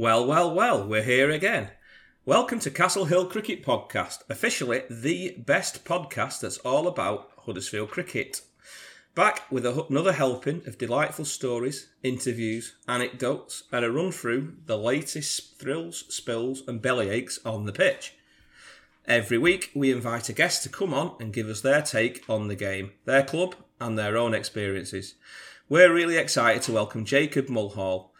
Well, well, well, we're here again. Welcome to Castle Hill Cricket Podcast, officially the best podcast that's all about Huddersfield cricket. Back with another helping of delightful stories, interviews, anecdotes, and a run through the latest thrills, spills, and bellyaches on the pitch. Every week, we invite a guest to come on and give us their take on the game, their club, and their own experiences. We're really excited to welcome Jacob Mulhall,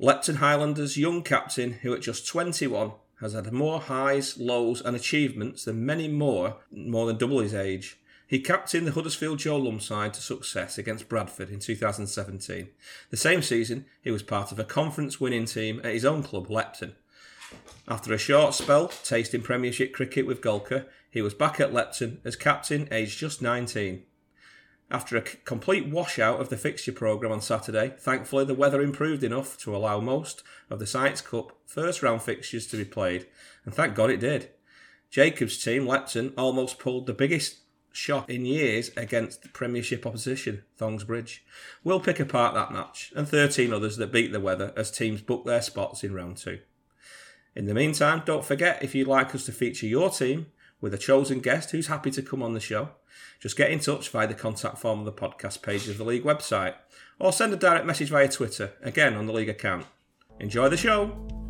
Lepton Highlanders' young captain, who at just 21 has had more highs, lows, and achievements than many more, more than double his age. He captained the Huddersfield Joe Lumb side to success against Bradford in 2017. The same season, he was part of a conference winning team at his own club, Lepton. After a short spell tasting Premiership cricket with Golcar, he was back at Lepton as captain, aged just 19. After a complete washout of the fixture programme on Saturday, thankfully the weather improved enough to allow most of the Sykes Cup first round fixtures to be played, and thank God it did. Jacob's team, Lepton, almost pulled the biggest shot in years against Premiership opposition, Thongsbridge. We'll pick apart that match and 13 others that beat the weather as teams book their spots in round two. In the meantime, don't forget if you'd like us to feature your team with a chosen guest who's happy to come on the show, just get in touch via the contact form on the podcast page of the League website, or send a direct message via Twitter, again on the League account. Enjoy the show!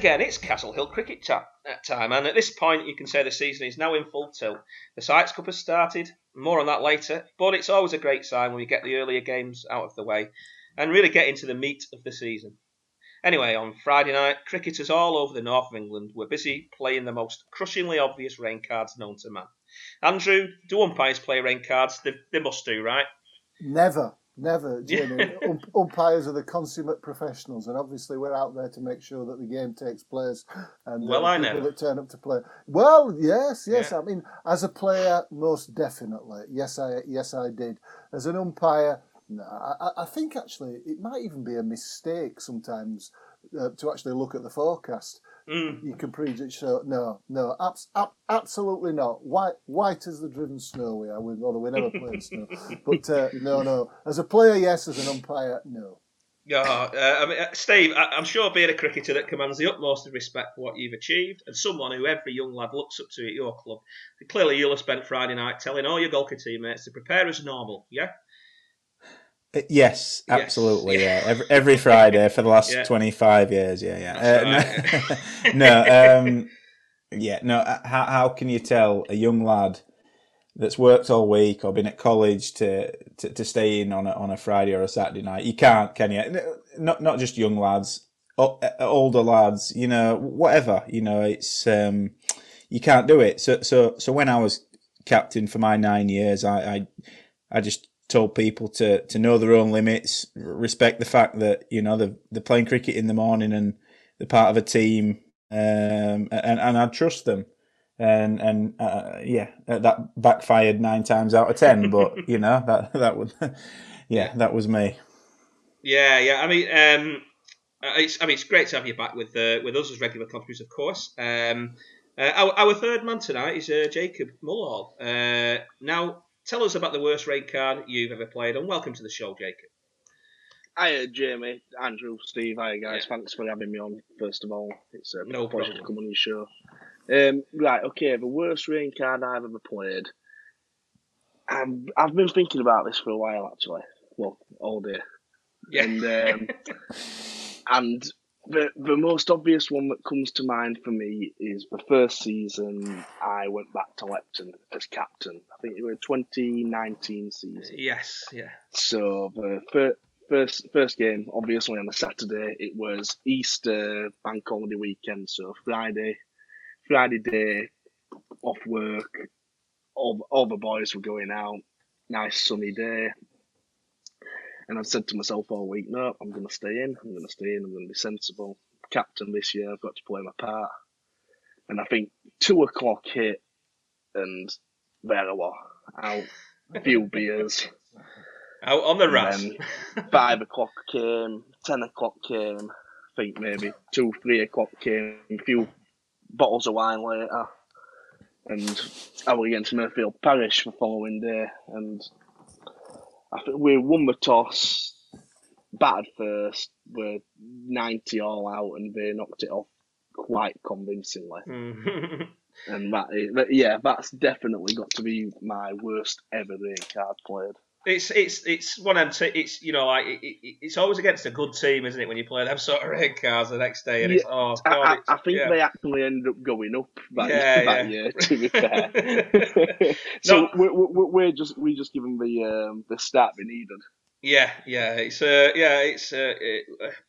Again, it's Castle Hill Cricket ta- uh, time, and at this point you can say the season is now in full tilt. The Sykes Cup has started, more on that later, but it's always a great sign when we get the earlier games out of the way and really get into the meat of the season. Anyway, on Friday night, cricketers all over the north of England were busy playing the most crushingly obvious rain cards known to man. Andrew, do umpires play rain cards? They, they must do, right? Never. Never, Jamie. um, umpires are the consummate professionals, and obviously we're out there to make sure that the game takes place. And well, uh, I know. that turn up to play. Well, yes, yes. Yeah. I mean, as a player, most definitely. Yes, I, yes, I did. As an umpire, no. I, I- I think actually it might even be a mistake sometimes uh, to actually look at the forecast. Mm. You can prejudge. So no, no, abs- ab- absolutely not. White, white as the driven snow. We are. We, although we never play in snow. But uh, no, no. As a player, yes. As an umpire, no. Yeah, uh, I mean, uh, Steve, I- I'm sure being a cricketer that commands the utmost of respect for what you've achieved, and someone who every young lad looks up to at your club, clearly you'll have spent Friday night telling all your Golcar teammates to prepare as normal, yeah? Uh, Yes, Yes. absolutely. Yeah, every, every Friday for the last Yeah. twenty five years. Yeah, yeah. Uh, no, no, um, yeah, no. uh, How how can you tell a young lad that's worked all week or been at college to to, to stay in on a, on a Friday or a Saturday night? You can't, can you? Not not just young lads, uh, older lads. You know, whatever. You know, it's um, you can't do it. So so so when I was captain for my nine years, I I, I just told people to to know their own limits, respect the fact that you know they're, they're playing cricket in the morning and they're part of a team, um, and and I trust them. And and uh, yeah, that backfired nine times out of ten. But you know that that would, yeah, that was me. Yeah, yeah. I mean, um, uh, it's I mean it's great to have you back with uh, with us as regular contributors, of course. Um, uh, our, our third man tonight is uh, Jacob Mulhall. Uh, now, tell us about the worst rain card you've ever played, and welcome to the show, Jacob. Hiya, Jamie, Andrew, Steve. Hi, guys. Yeah. Thanks for having me on, first of all. It's a No pleasure problem. to come on your show. Um, right, okay, the worst rain card I've ever played. Um, I've been thinking about this for a while, actually. Well, all day. Yeah. And, um, and the, the most obvious one that comes to mind for me is the first season I went back to Lepton as captain. I think it was 2019 season. yes, yeah. So the fir- first first game, obviously on a Saturday, it was Easter bank holiday weekend. So Friday, Friday day, off work, all all the boys were going out. nice sunny day. And I've said to myself all week, no, I'm going to stay in. I'm going to stay in. I'm going to be sensible. Captain this year, I've got to play my part. And I think two o'clock hit, and there I was, out, a few beers. Out on the ras. five o'clock came, ten o'clock came, I think maybe two, three o'clock came, a few bottles of wine later. And I was against Mirfield Parish the following day, and I think we won the toss, batted first, we're 90 all out, and they knocked it off quite convincingly. Mm. and that, yeah, that's definitely got to be my worst ever rain card played. It's it's it's one of them. it's you know like it, it, it's always against a good team, isn't it? When you play them sort of red cards the next day, and yeah, it's oh god. I, I, I think yeah. they actually ended up going up that, yeah, that year. To be fair, so no, we're, we're, we're, just we just given the um, the start we needed. Yeah, yeah, it's uh, yeah, it's uh,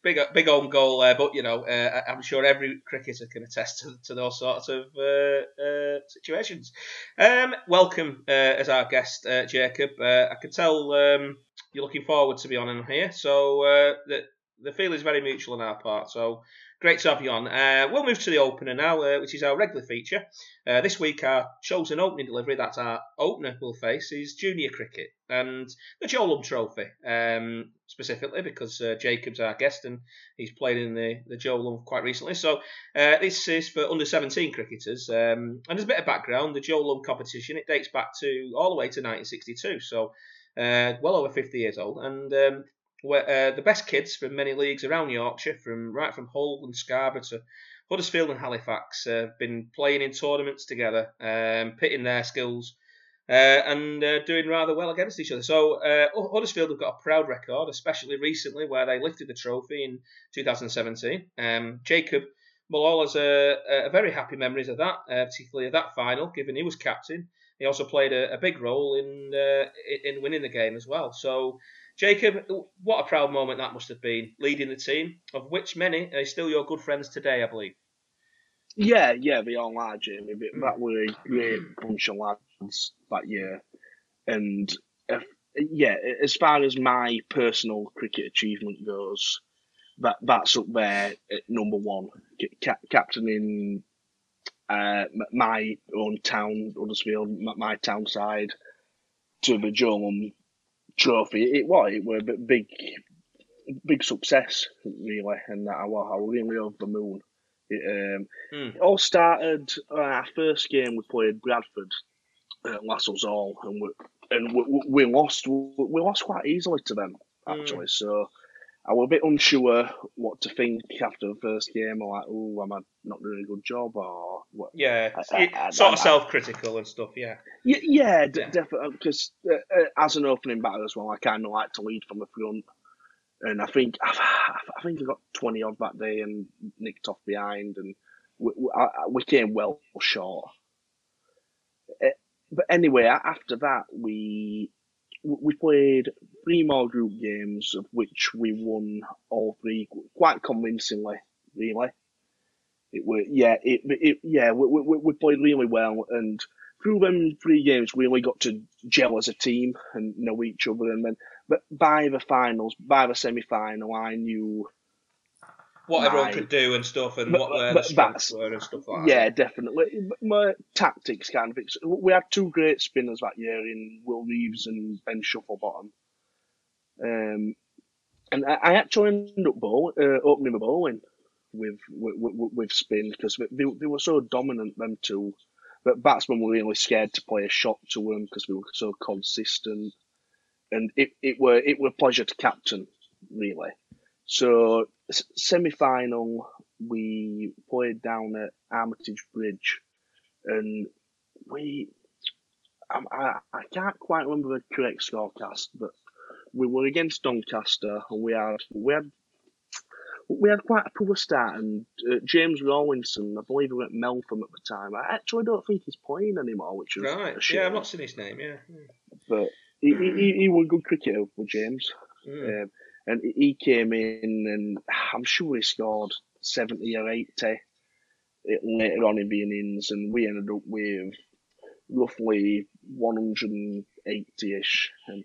big, big own goal there. But you know, uh, I'm sure every cricketer can attest to, to those sorts of uh, uh, situations. Um, welcome uh, as our guest, Jacob. I can tell um, you're looking forward to be on here, so the the feeling is very mutual on our part. So Great to have you on. Uh, we'll move to the opener now, uh, which is our regular feature. Uh, this week, our chosen opening delivery, that's our opener we'll face, is junior cricket and the Joe Lumb Trophy, um, specifically because uh, Jacob's our guest and he's played in the, the Joe Lumb quite recently. So uh, this is for under 17 cricketers. Um, and there's a bit of background. The Joe Lumb competition, it dates back to all the way to 1962, so uh, well over 50 years old. And um, where, uh, the best kids from many leagues around Yorkshire, from right from Hull and Scarborough to Huddersfield and Halifax, uh, have been playing in tournaments together, um, pitting their skills. Uh, and uh, doing rather well against each other. So uh, Huddersfield have got a proud record, especially recently where they lifted the trophy in 2017. Um, Jacob Mulhall has a, a, very happy memories of that, uh, particularly of that final, given he was captain. He also played a, a big role in uh, in winning the game as well. So Jacob, what a proud moment that must have been, leading the team, of which many are still your good friends today, I believe. Yeah, yeah, they all are, Jamie. Mm. That were a great bunch of lads that year. And if, yeah, as far as my personal cricket achievement goes, that that's up there at number one. Cap- captaining uh, my own town, Huddersfield, my town side, to the Joe trophy. It was it was a big, big success really, and I was, I was really over the moon. It, um, mm. it all started uh, our first game. We played Bradford at Lascelles Hall, and we and we, we lost. We lost quite easily to them actually. Mm. So I was a bit unsure what to think after the first game. I'm like, oh, am I not doing a good job or what? Yeah, I, I, sort of self-critical and stuff. Yeah. Yeah, yeah, d- yeah. definitely. Because uh, uh, as an opening batter as well, I kind of like to lead from the front. And I think I think I got twenty odd that day and nicked off behind, and we, we, I, we came well short. Uh, but anyway, after that, we we played three more group games, of which we won all three quite convincingly. Really, it were yeah, it, it yeah, we, we, we played really well, and through them three games, we only got to gel as a team and know each other. And then, but by the finals, by the semi final, I knew what everyone could do and stuff, and but, what their the strengths were and stuff like yeah, that. Yeah, definitely. My tactics kind of. We had two great spinners that year in Will Reeves and Ben Shufflebottom. Um, and I, I actually ended up bowl, uh, opening the bowling with with, with, with spin because they, they were so dominant them two. But batsmen were really scared to play a shot to them because we were so consistent, and it, it were it were a pleasure to captain really. So semi final, we played down at Armitage Bridge, and we. I, I, I can't quite remember the correct scorecast, but we were against Doncaster, and we had we had we had quite a poor start. And uh, James Rawlinson, I believe he went Meltham at the time. I actually don't think he's playing anymore, which is right. Yeah, I've not seen his name. Yeah, but he, he, he was a good cricketer with James. Mm. Um, and he came in and I'm sure he scored 70 or 80 later on in the innings, and we ended up with roughly 180 80-ish, and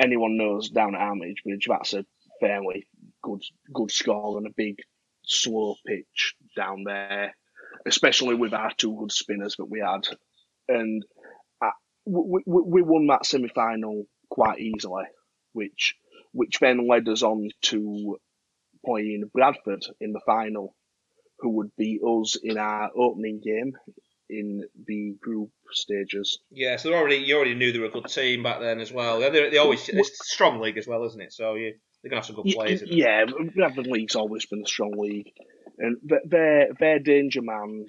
anyone knows down at Armitage Bridge that's a fairly good good score on a big slow pitch down there, especially with our two good spinners that we had, and uh, we, we, we won that semi final quite easily, which which then led us on to playing Bradford in the final, who would beat us in our opening game in the group stages. Yeah, so already you already knew they were a good team back then as well. They, they always it's a strong league as well, isn't it? So you they're gonna have some good players. Yeah, Bradford League's always been a strong league, and their their danger man.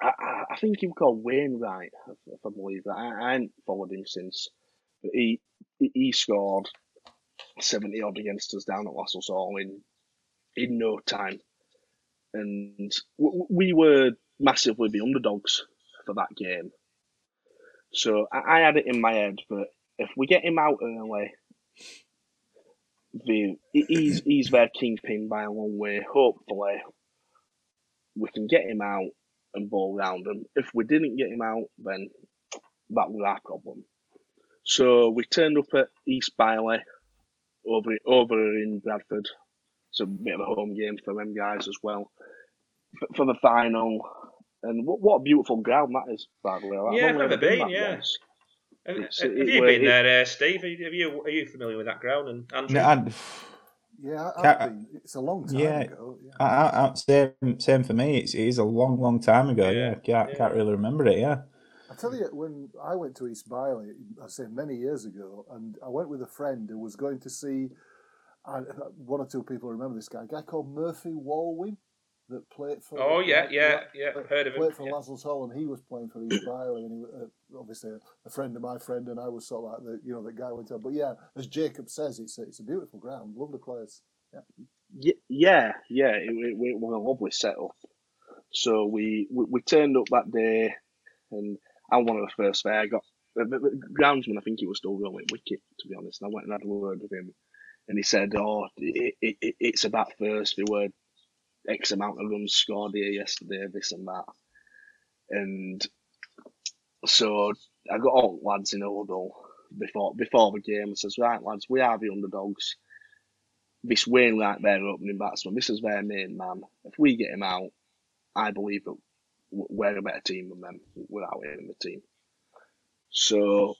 I, I think he was called Wainwright, if I believe that. I, I haven't followed him since, but he he scored seventy odd against us down at Lascelles Hall in in no time, and we were massively the underdogs for that game. So I, I had it in my head that if we get him out early, the he's he's their kingpin by a long way. Hopefully, we can get him out and ball round him. If we didn't get him out, then that was our problem. So we turned up at East Bierley over over in Bradford. It's a bit of a home game for them guys as well. but For the final, and what, what a beautiful ground that is, by the way. Yeah, I've never been, yeah. Once. Have, have you been there, uh, Steve? Are you, are you familiar with that ground? And Andrew? No, yeah, I've. It's a long time yeah, ago. Yeah. I, I, same, same for me. It's, it is a long, long time ago. Yeah, yeah. Can't, yeah. can't really remember it. Yeah. I tell you, when I went to East Bierley, I say many years ago, and I went with a friend who was going to see. Uh, one or two people remember this guy, a guy called Murphy Walwyn that played for. Oh yeah, yeah, yeah. I've heard of him. Played for yeah. Lascelles Hall, and he was playing for East Bierley, and he was uh, obviously a, a, friend of my friend, and I was sort of like the you know the guy went to. But yeah, as Jacob says, it's a, it's a beautiful ground, lovely place. Yeah, yeah, yeah. It, it, it was a lovely setup. So we, we we turned up that day, and I'm one of the first there. I got the, the, groundsman. I think he was still rolling wicket, to be honest. And I went and had a word with him, and he said, "Oh, it, it, it's about first. There were X amount of runs scored here yesterday, this and that. And so I got all the lads in huddle before before the game and says, Right lads, we are the underdogs. This Wainwright their opening batsman, this is their main man. If we get him out, I believe that we're a better team than them without him in the team. So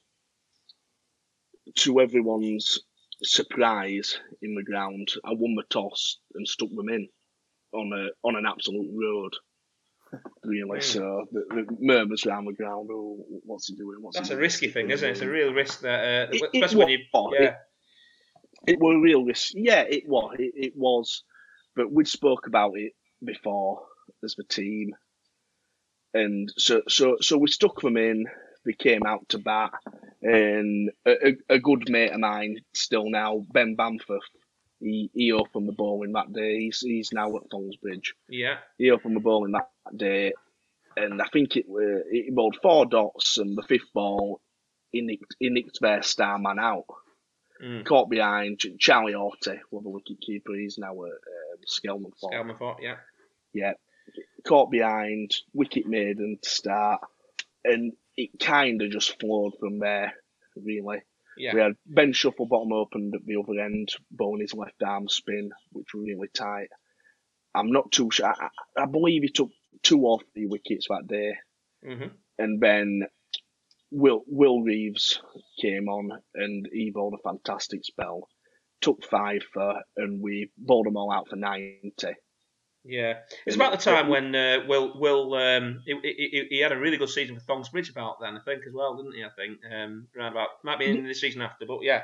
to everyone's surprise in the ground, I won the toss and stuck them in on a on an absolute road. Really, mm. so the, the murmurs around the ground. Oh, what's he doing? What's That's he a doing? risky thing, isn't it? It's a real risk that, uh, it, especially it when you, yeah. It, it was a real risk. Yeah, it was. It, it was, but we spoke about it before as the team, and so so so we stuck them in. They came out to bat, and a, a, a good mate of mine still now, Ben Bamforth, he, he opened the bowling that day. He's, he's now at Bridge. Yeah. He opened the bowling that day, and I think it were he bowled four dots, and the fifth ball, he nicked, he nicked their star man out. Mm. Caught behind Charlie Orty, one of the wicket keeper. He's now at um, Skelmanthorpe. Yeah. Yeah. Caught behind, wicket maiden to start, and it kind of just flowed from there, really. Yeah. We had Ben Shufflebottom opened at the other end, his left arm spin, which was really tight. I'm not too sure. I, I believe he took two or three wickets that day. Mm-hmm. And then Will Will Reeves came on and he bowled a fantastic spell. Took five for, and we bowled them all out for 90. Yeah, it's about the time when uh, Will Will um, he, he, he, had a really good season for Thongsbridge about then I think as well, didn't he? I think um, around about might be in the season after, but yeah.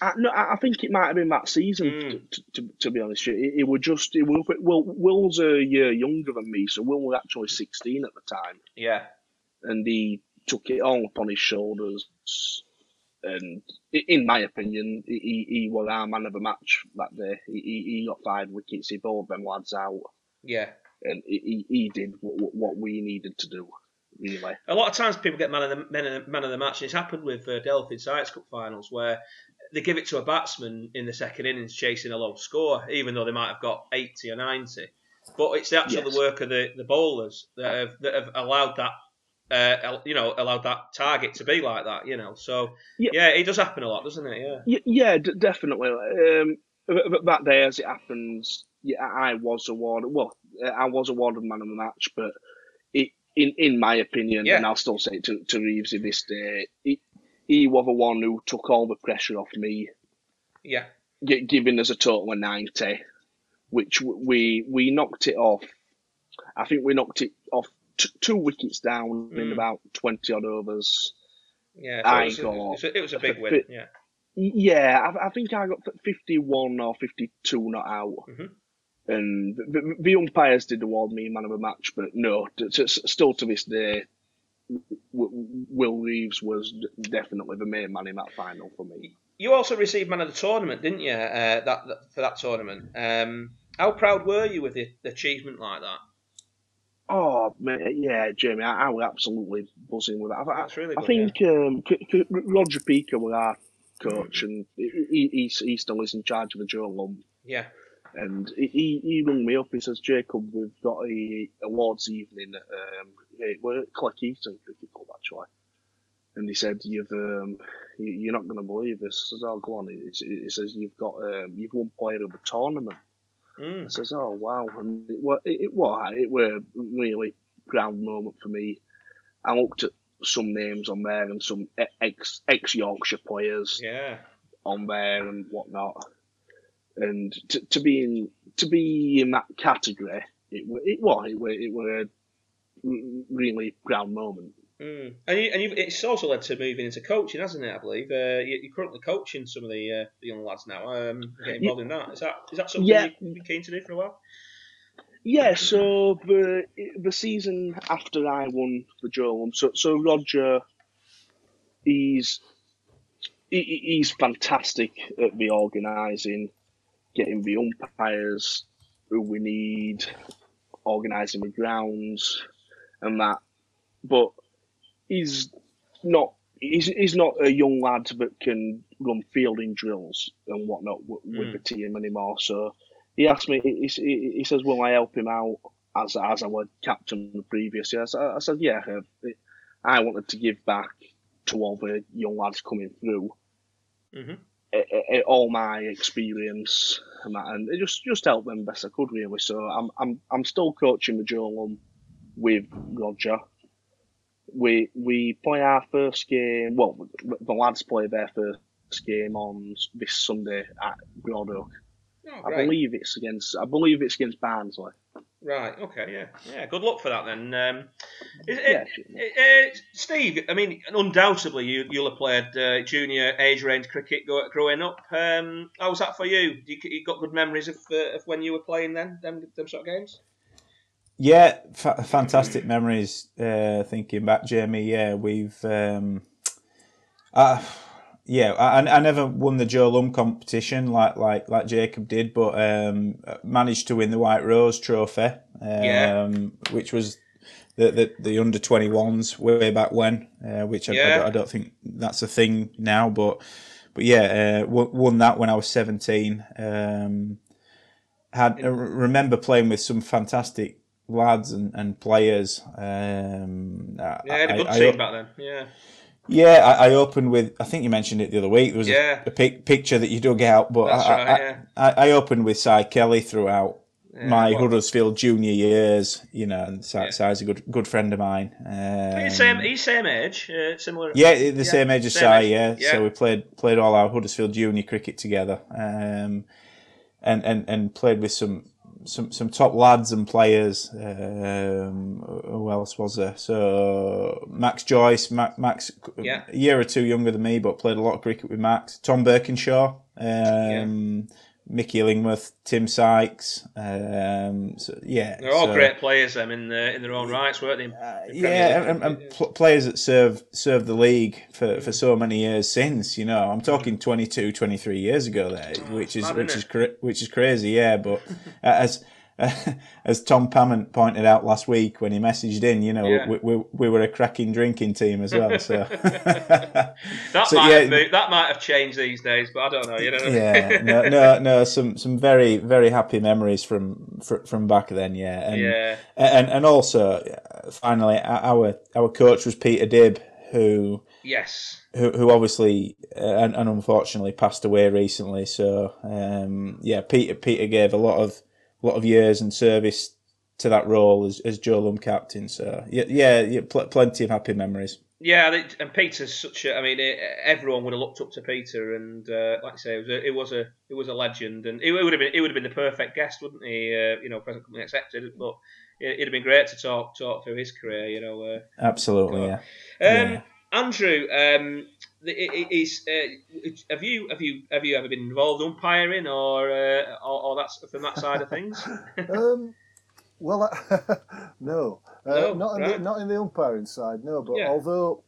I, no, I think it might have been that season. Mm. To, to, to, be honest, it, it was just it was, Will Will's a year younger than me, so Will was actually sixteen at the time. Yeah, and he took it all upon his shoulders. And in my opinion, he, he was our man of the match that day. He, he got five wickets. He bowled them lads out. Yeah. And he, he did what, what we needed to do, really. A lot of times people get man of the, man of the, man of the match. And it's happened with uh, Delphi Science Cup finals where they give it to a batsman in the second innings chasing a low score, even though they might have got 80 or 90. But it's the actual yes. work of the, the bowlers that have, that have allowed that uh, you know, allowed that target to be like that. You know, so Yeah. yeah, it does happen a lot, doesn't it? Yeah. Y- yeah, d- definitely. Um, but- that day, as it happens, yeah, I was awarded. Well, uh, I was awarded man of the match, but it, in in my opinion, Yeah. and I'll still say it to to in this day, he, he was the one who took all the pressure off me, Yeah. gi- giving us a total of ninety, which w- we we knocked it off. I think we knocked it off t- two wickets down in Mm. about twenty odd overs. Yeah. So I it, was a, it, got- was a, it was a big win. Yeah. Yeah, I, I think I got 51 or 52 not out. Mhm. And the, the- umpires did award me man of the match, but no, t- t- still to this day, W- Will Reeves was d- definitely the main man in that final for me. You also received man of the tournament, didn't you? Uh, that, that for that tournament. Um, how proud were you with the, the achievement like that? Oh, man, yeah, Jamie, I, I was absolutely buzzing with that. I, I, That's really Good, I good. think um, C- C- Roger Peaker was our coach, and he, he, he's- he still is in charge of the Joe Lumb. yeah. And he, he, he rung me up. He says, Jacob, we've got a awards evening at um, yeah, we're at Cleckheaton Cricket Club actually. And he said, "You've um, you- you're not going to believe this." I says, "Oh, go on." He, he says, "You've got um, you've won player of the tournament." I Mm. says, "Oh, wow!" And it was it, it was it were really proud moment for me. I looked at some names on there and some ex ex Yorkshire players Yeah. on there and whatnot. And to, to be in to be in that category, it it was it were it were a really proud moment. Mm. And, you, and you've, it's also led to moving into coaching, hasn't it? I believe uh, you, you're currently coaching some of the, uh, the young lads now. Um, getting involved in that. Is that is that something Yeah. you've been keen to do for a while? Yeah, so the the season after I won the Joe so so Roger, he's he, he- he's fantastic at the organising, getting the umpires who we need, organising the grounds, and that. But he's not. He's, he's not a young lad that can run fielding drills and whatnot with Mm. the team anymore. So he asked me. He, he, he says, "Will I help him out as as I was captain the previous year?" So I said, "Yeah." uh, I wanted to give back to all the young lads coming through, Mhm. eh, eh, eh, all my experience and that, and it just just help them best I could really. So I'm I'm I'm still coaching the Joe Lumb with Roger. We we play our first game. Well, the lads play their first game on this Sunday at Broad Oak. Oh, I believe it's against. I believe it's against Barnsley. Right. Okay. Yeah. Yeah. Good luck for that then. Um, is, Yeah. uh, Steve, I mean, undoubtedly you you'll have played uh, junior age range cricket growing up. Um, how was that for you? You, you got good memories of, uh, of when you were playing then, them, them sort of games. Yeah, fa- fantastic memories. Uh, thinking back, Jamie. Yeah, we've. Um, uh, yeah, I, I never won the Joe Lumb competition like like like Jacob did, but um, managed to win the White Rose Trophy, um, Yeah. which was the the, the under twenty ones way back when, uh, which I, I Yeah. don't- I, don't think that's a thing now, but but yeah, uh, won, won that when I was seventeen. Um, had I remember playing with some fantastic lads and, and players. Um, Yeah, had a good I- I- team back then. Yeah. yeah, I, I opened with. I think you mentioned it the other week. There was Yeah. a, a pic, picture that you dug out, but I, right, I, yeah. I, I opened with Cy Kelly throughout Yeah, my well- Huddersfield junior years. You know, and Cy. Cy's a good good friend of mine. Um, He's same, he's same age, uh, similar. yeah, the same age as same Cy. age, Yeah. yeah. so we played played all our Huddersfield junior cricket together, um, and and and played with some. Some some top lads and players. Um, who else was there? So Max Joyce, Ma- Max, Yeah. a year or two younger than me, but played a lot of cricket with Max. Tom Birkinshaw, um, Mickey Illingworth, Tim Sykes. Um, so, yeah, They're all so- great players, them in the, in their own rights, weren't they? uh, yeah, and, and pl- players that serve served the league for, for so many years since. You know, I'm talking 22, 23 years ago there, which is mad, which isn't cra- which is crazy. Yeah, but uh, as as Tom Pamment pointed out last week when he messaged in, you know, Yeah. we, we, we were a cracking drinking team as well. So, That So, might yeah. have moved, that might have changed these days, but I don't know. You know. yeah, no, no, no, some some very very happy memories from from back then. Yeah, and yeah. and and also uh, finally our our coach was Peter Dibb, who Yes. who, who obviously uh, and, and unfortunately passed away recently. So um, yeah, Peter Peter gave a lot of lot of years and service to that role as, as Joe Lumb captain. So yeah, yeah, yeah pl- plenty of happy memories. Yeah, and Peter's such a. I mean, everyone would have looked up to Peter, and uh, like I say, it was a, it was a it was a legend, and it would have been it would have been the perfect guest, wouldn't he? Uh, you know, present company accepted, but it, it'd have been great to talk talk through his career. You know. Uh, Absolutely, yeah. Um, Yeah. Andrew, um, it, it, it's, uh, have you have you have you ever been involved umpiring or uh, or, or that's from that side of things? um, well, no, uh, No, not in right. the, not in the umpiring side. No, but Yeah. although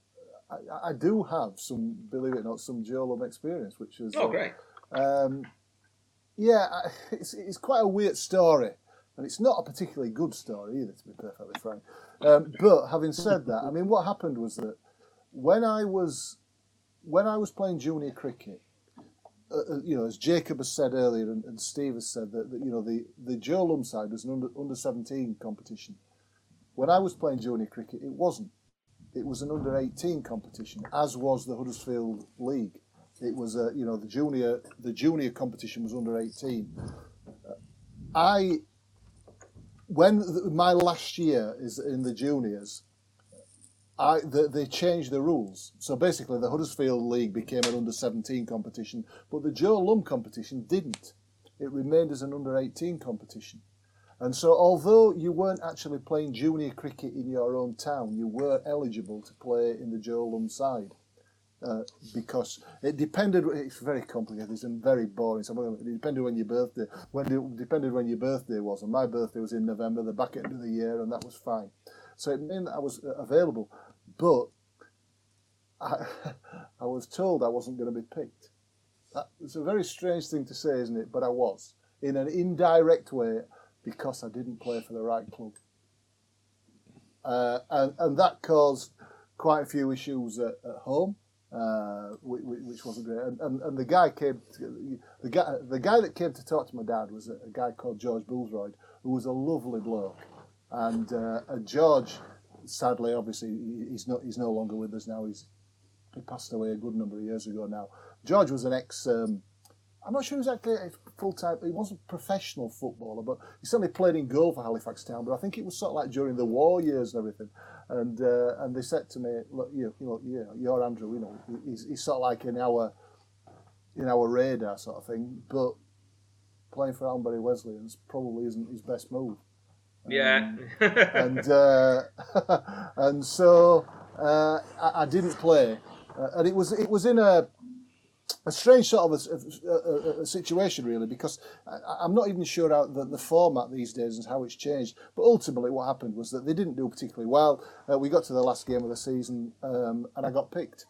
I, I do have some, believe it or not, some Joe Lumb experience, which is oh, uh, great. Um, yeah, I- it's, it's quite a weird story, and it's not a particularly good story either, to be perfectly frank. Um, but having said that, I mean, what happened was that when I was when I was playing junior cricket, uh, uh, you know, as Jacob has said earlier, and, and Steve has said that, that you know the the Joe Lumb side was an under under seventeen competition. When I was playing junior cricket, it wasn't. It was an under eighteen competition, as was the Huddersfield League. It was a you know the junior the junior competition was under eighteen. Uh, I when th- my last year is in the juniors, I the, they changed the rules. So basically, the Huddersfield League became an under seventeen competition, but the Joe Lumb competition didn't. It remained as an under eighteen competition. And so, although you weren't actually playing junior cricket in your own town, you were eligible to play in the Joe Lumb side. Uh, because it depended, it's very complicated and very boring. So it depended when your birthday, when it depended when your birthday was. And my birthday was in November, the back end of the year, and that was fine. So it meant that I was uh, available, but I, I was told I wasn't going to be picked. That, it's a very strange thing to say, isn't it? But I was in an indirect way because I didn't play for the right club, uh, and and that caused quite a few issues at, at home, uh, which, which wasn't great. And, and, and the guy came, to, the guy the guy that came to talk to my dad was a, a guy called George Bullsroyd, who was a lovely bloke, and uh, and George, sadly, obviously, he's not he's no longer with us now. He's he passed away a good number of years ago now. George was an ex. Um, I'm not sure exactly full time. He wasn't a professional footballer, but he certainly played in goal for Halifax Town. But I think it was sort of like during the war years and everything. And uh, and they said to me, look, you, you know, you, you're Andrew. You know, he's, he's sort of like in our in our radar sort of thing. But playing for Almondbury Wesleyans probably isn't his best move. Yeah. and uh, and so uh, I, I didn't play, uh, and it was it was in a a strange sort of a, a, a- situation really because I, I'm not even sure how the, the format these days and how it's changed. But ultimately, what happened was that they didn't do particularly well. Uh, we got to the last game of the season, um, and I got picked.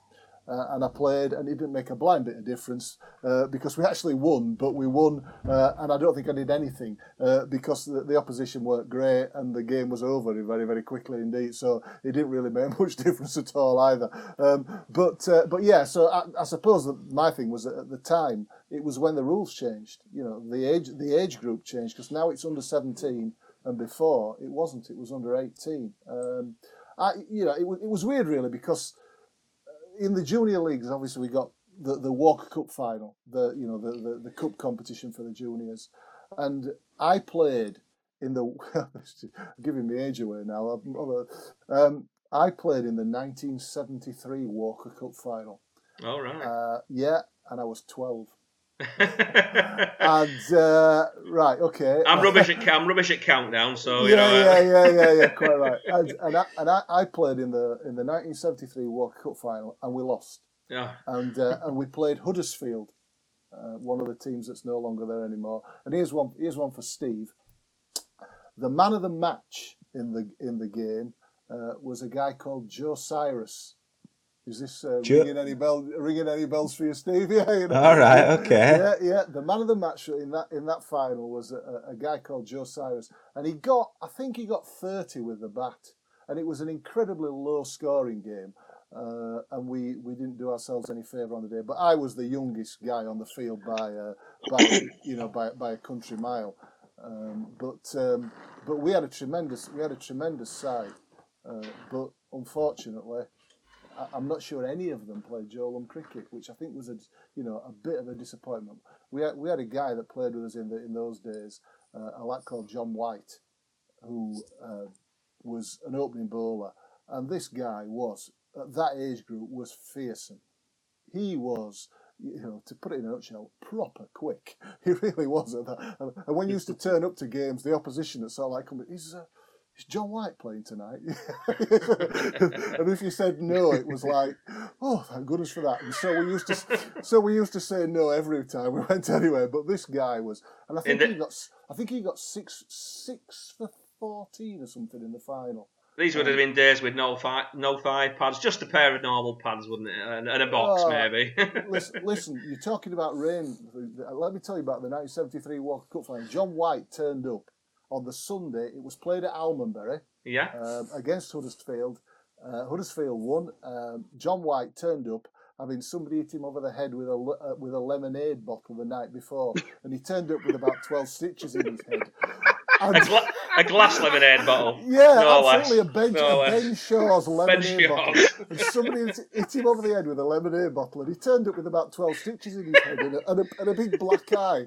Uh, and I played, and it didn't make a blind bit of difference uh, because we actually won, but we won, uh, and I don't think I did anything uh, because the, the opposition weren't great, and the game was over very, very quickly indeed. So it didn't really make much difference at all either. Um, but uh, but yeah, so I, I suppose that my thing was that at the time it was when the rules changed. You know, the age the age group changed because now it's under seventeen, and before it wasn't. It was under eighteen. Um, I you know it it was weird really because in the junior leagues, obviously we got the, the Walker Cup final, the you know the, the, the cup competition for the juniors, and I played in the giving my age away now. Um, I played in the 1973 Walker Cup final. All right. Uh, yeah, and I was 12. And uh, right, okay. I'm rubbish at I'm rubbish at countdown, so you yeah, know. yeah, uh, yeah, yeah, yeah, quite right. And, and, I, and I, I played in the in the 1973 Walker Cup final, and we lost. yeah. and uh, and we played Huddersfield, uh, one of the teams that's no longer there anymore. And here's one. Here's one for Steve. The man of the match in the in the game uh, was a guy called Joe Cyrus. Is this uh, Ju- ringing any bell? Ringing any bells for you, Stevie? You know? All right, okay. Yeah, yeah. The man of the match in that in that final was a, a guy called Joe Cyrus, and he got, I think he got thirty with the bat, and it was an incredibly low scoring game. Uh, and we, we didn't do ourselves any favour on the day. But I was the youngest guy on the field by uh, by you know by, by a country mile. Um, but um, but we had a tremendous we had a tremendous side. Uh, but unfortunately, I, I'm not sure any of them played Joe Lumb cricket, which I think was a you know a bit of a disappointment. We had, we had a guy that played with us in the, in those days, uh, a lad called John White, who uh, was an opening bowler, and this guy was at that age group was fearsome. He was. You know, to put it in a nutshell, proper quick. He really was at that. And when you used to turn up to games, the opposition that sort of like, he's uh, is John White playing tonight? and if you said no, it was like, oh, thank goodness for that. And so we used to, so we used to say no every time we went anywhere. But this guy was, and I think the- he got, I think he got six, six for fourteen or something in the final. These would have um, been days with no thigh, no thigh pads, just a pair of normal pads, wouldn't it? And, and a box, Oh. maybe. listen, listen, you're talking about rain. Let me tell you about the 1973 World Cup final. John White turned up on the Sunday. It was played at Almondbury. yeah. um, against Huddersfield. Uh, Huddersfield won. Um, John White turned up, having somebody hit him over the head with a uh, with a lemonade bottle the night before, and he turned up with about twelve stitches in his head. A, gla- a glass lemonade bottle. yeah, no absolutely, less. a Ben, No a ben Shaw's lemonade Ben bottle. And somebody hit, him over the head with a lemonade bottle, and he turned up with about twelve stitches in his head and a, and a, and a big black eye.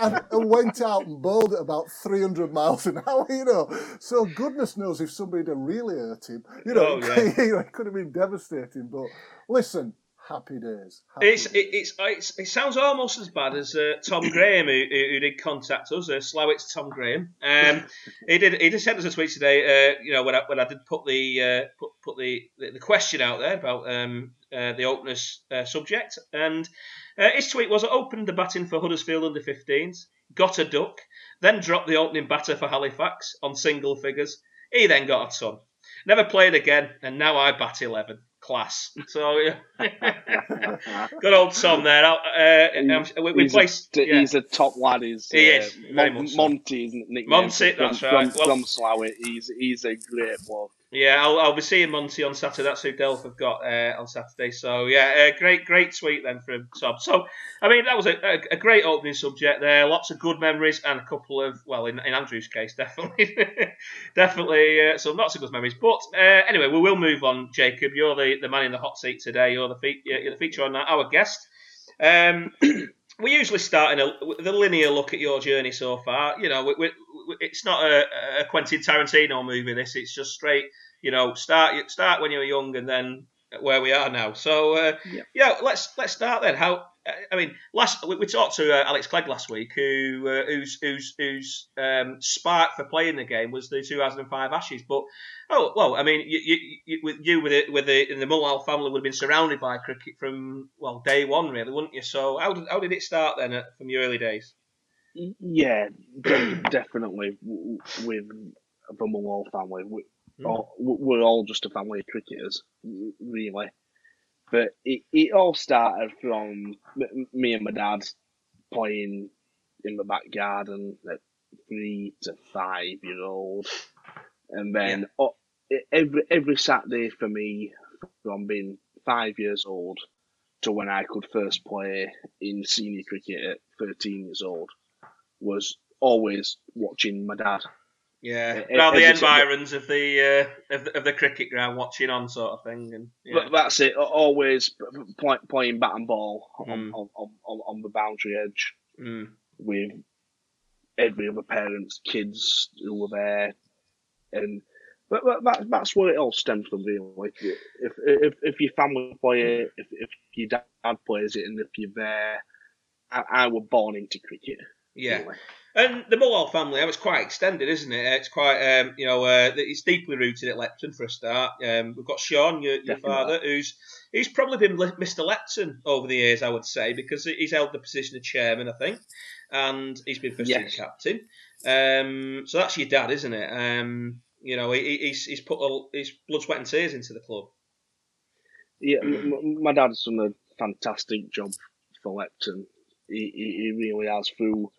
And, and went out and bowled at about 300 miles an hour, you know. So goodness knows if somebody had really hurt him, you know, Oh, yeah. you know, it could have been devastating. But listen, happy days. Happy It's, days. it, it's, it's, it sounds almost as bad as uh, Tom Graham, who, who who did contact us. Uh, Slaithwaite's Tom Graham. Um, he did. He just sent us a tweet today. Uh, you know, when I, when I did put the uh, put, put the, the the question out there about um, uh, the openers uh, subject, and uh, his tweet was: "I opened the batting for Huddersfield under 15s, got a duck, then dropped the opening batter for Halifax on single figures. He then got a ton. Never played again, and now I bat 11. Class. So yeah. good old Tom there. Uh, um, we, we he's, placed. a, yeah. he's a top lad. He's, He uh, is, very Mon- so. Monty, isn't it? Monty, from, that's from, right. Well- from Slough. He's he's a great bloke. Yeah, I'll, I'll be seeing Monty on Saturday. That's who Delph have got uh, on Saturday. So yeah, uh, great, great tweet then from Tom. So I mean, that was a, a, a great opening subject there. Lots of good memories and a couple of well, in, in Andrew's case, definitely, definitely uh, some not so good memories. But uh, anyway, we will move on. Jacob, you're the, the man in the hot seat today. You're the, fe- you're the feature on that. Our guest. Um, we usually start in a, a linear look at your journey so far. You know, we, we, it's not a, a Quentin Tarantino movie. This, it's just straight. You know, start start when you were young, and then where we are now. So uh, Yep. yeah, let's let's start then. How? I mean, last we, we talked to uh, Alex Clegg last week, who uh, whose whose whose um, spark for playing the game was the 2005 Ashes. But oh well, I mean, you, you, you, with you with it with the in the Mulhall family would have been surrounded by cricket from well day one, really, wouldn't you? So how did how did it start then uh, from your early days? Yeah, de- definitely with the Mulhall family. We, Hmm. all, we're all just a family of cricketers, really. But it, it all started from me and my dad playing in the back garden at three to five year old, and then oh, every every Saturday for me from being five years old to when I could first play in senior cricket at thirteen years old was always watching my dad. Yeah, around the environs of the, uh, of the of the cricket ground, watching on sort of thing, and yeah. But that's it. Always play, playing bat and ball on, Mm. on, on, on, on the boundary edge Mm. with every other parent's kids who were there, and but, but that, that's where it all stems from, really. If if if your family play it, if if your dad plays it, and if you're there, I, I were born into cricket. yeah. really. And the Mulhall family, it's quite extended, isn't it? It's quite, um, you know, uh, it's deeply rooted at Lepton for a start. Um, we've got Sean, your, your father, who's he's probably been Mr. Lepton over the years, I would say, because he's held the position of chairman, I think, and he's been first team Yes. captain. Um, so that's your dad, isn't it? Um, you know, he, he's he's put a, his blood, sweat, and tears into the club. Yeah, m- my dad's done a fantastic job for Lepton. He, he, he really has through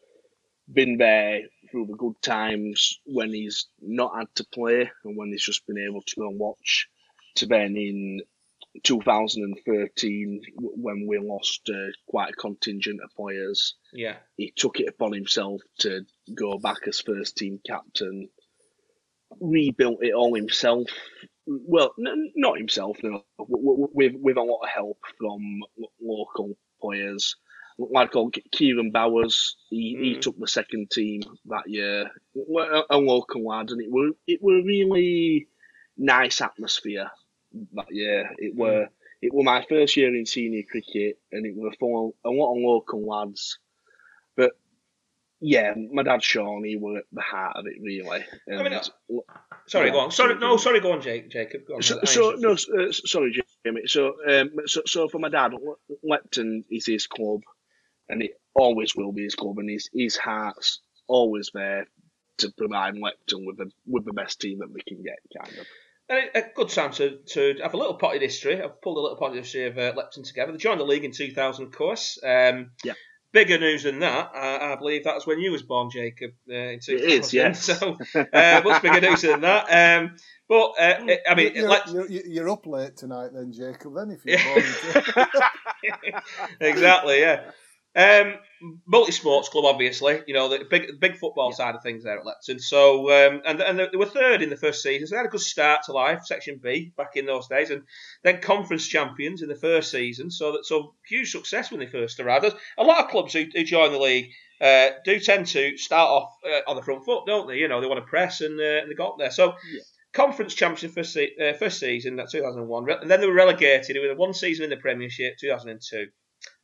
been there through the good times when he's not had to play and when he's just been able to go and watch. To then in 2013 when we lost uh, quite a contingent of players. Yeah, he took it upon himself to go back as first team captain, rebuilt it all himself. Well, n- not himself, no, with with a lot of help from local players. Like Kieran Bowers, he, mm. he took the second team that year, a local lad, and it were it were really nice atmosphere that year. It were it were my first year in senior cricket, and it were for a lot of local lads. But yeah, my dad Sean, he were at the heart of it really. And, I mean, sorry, yeah, go on. Sorry, no, sorry, go on, Jake, Jacob. Go on. So, so no, uh, sorry, Jamie. So, um, so, so for my dad, Lepton is his club, and it always will be his club, and his his heart's always there to provide Lepton with the with the best team that we can get, kind of. And a, good time to, to have a little potted history. I've pulled a little potted history of uh, Lepton together. They joined the league in 2000, of course. Um, yeah. Bigger news than that, I, I believe that was when you was born, Jacob. Uh, in 2000. It is, yes. So, uh, much bigger news than that. Um, but uh, I mean, you're, you're, you're, up late tonight, then, Jacob. Then, if you're born, exactly, yeah. Um, multi sports club, obviously, you know the big big football yeah. side of things there at Lepton. So um, and and they were third in the first season, so they had a good start to life, Section B back in those days, and then conference champions in the first season. So that so huge success when they first arrived. There's a lot of clubs who, who join the league uh, do tend to start off uh, on the front foot, don't they? You know they want to press and, uh, and they got there. So. Yeah. Conference champions first, se- uh, first season, that 2001, and then they were relegated. It was one season in the Premiership, 2002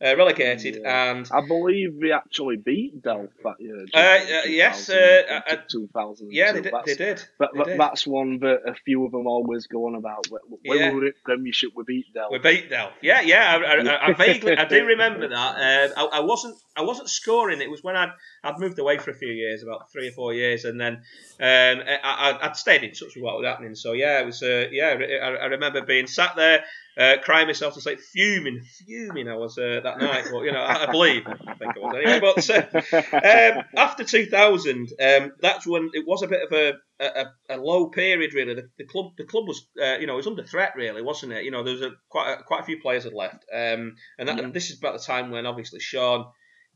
uh, relegated, yeah. and I believe we actually beat Delph that year. Uh, uh, yes, uh, uh, two thousand. Yeah, they did. They did. But, they did. that's one that a few of them always go on about. When yeah. we were at Premiership, we beat Delph. We beat Delph. Yeah, yeah. I, I, I vaguely, I do remember that. Uh, I, I, wasn't, I wasn't scoring. It was when I'd, I'd moved away for a few years, about three or four years, and then um, I, would stayed in touch with what was happening. So yeah, it was. Uh, yeah, I, I remember being sat there uh, crying myself to sleep, fuming, fuming. I was uh, that night, but you know, I, believe, I think I was anyway. But uh, um, after 2000, um, that's when it was a bit of a, a, a low period. Really, the, the club, the club was, uh, you know, it was under threat, really, wasn't it? You know, there was a, quite a, quite a few players had left, um, and that, yeah. and this is about the time when obviously Sean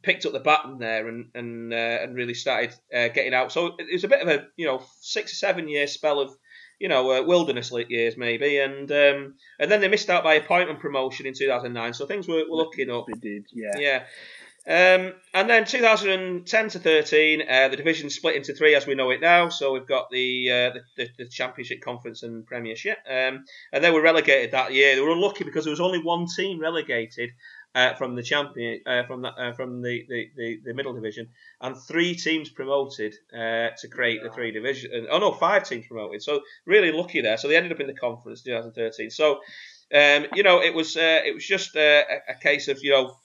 picked up the baton there and and uh, and really started uh, getting out. So it was a bit of a you know six or seven year spell of you know, uh, wilderness years maybe, and um, and then they missed out by appointment promotion in 2009. So things were, were looking up. They did, yeah. Yeah. Um, and then 2010 to 13, uh, the division split into three as we know it now. So we've got the uh, the, the, Championship Conference and Premiership, um, and they were relegated that year. They were unlucky because there was only one team relegated, uh, from the champion uh, from the, uh, from the, the, the, middle division, and three teams promoted uh, to create the three division. Oh no, five teams promoted. So really lucky there. So they ended up in the conference 2013. So. Um, you know, it was uh, it was just uh, a, case of you know,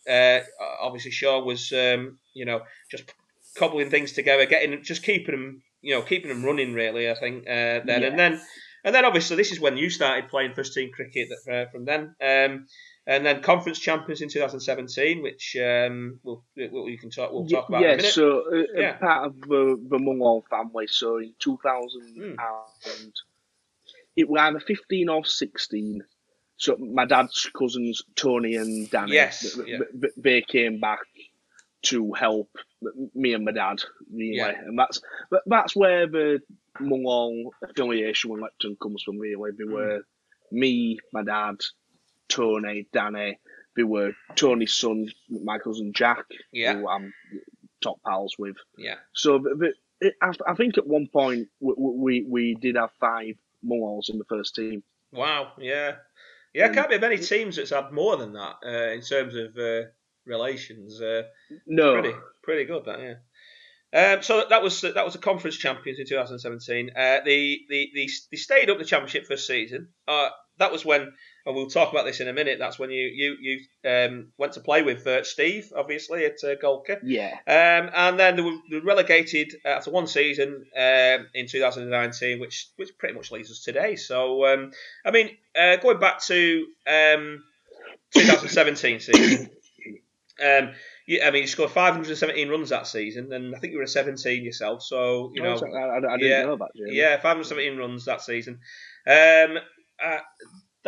obviously Shaw was um, you know just cobbling things together, getting just keeping them you know keeping them running really. I think then yeah. and then and then obviously this is when you started playing first team cricket from then. Um, and then conference champions in 2017, which um, we'll, you can talk we'll talk about. Yeah, so uh, yeah. part of the the Mulhall family. So in 2000 mm. and it was either 15 or 16. So my dad's cousins Tony and Danny, yes, yeah. they came back to help me and my dad really, yeah. and that's that's where the Mulhall affiliation with Lepton comes from. Really, they hmm. were me, my dad, Tony, Danny. They were Tony's son, my cousin Jack, yeah. who I'm top pals with. Yeah. So the, it, I, I, think at one point we, we, we did have five Mulls in the first team. Wow. Yeah. Yeah, um, can't be many teams that's had more than that uh, in terms of uh, relations. Uh, no, pretty pretty good that yeah. Um, so that was that was the conference champions in 2017. Uh, they, they, they, they stayed up the championship first season. Uh, that was when, and we'll talk about this in a minute. That's when you you you um, went to play with uh, Steve, obviously at uh, Golcar. Yeah. Um, and then they were, they were relegated after one season um, in 2019, which which pretty much leaves us today. So, um, I mean, uh, going back to um, 2017 season, um, yeah, I mean, you scored 517 runs that season, and I think you were a 17 yourself. So you know, Oh, I, I- I didn't yeah, know that. Jamie. yeah, 517 runs that season. Um, uh,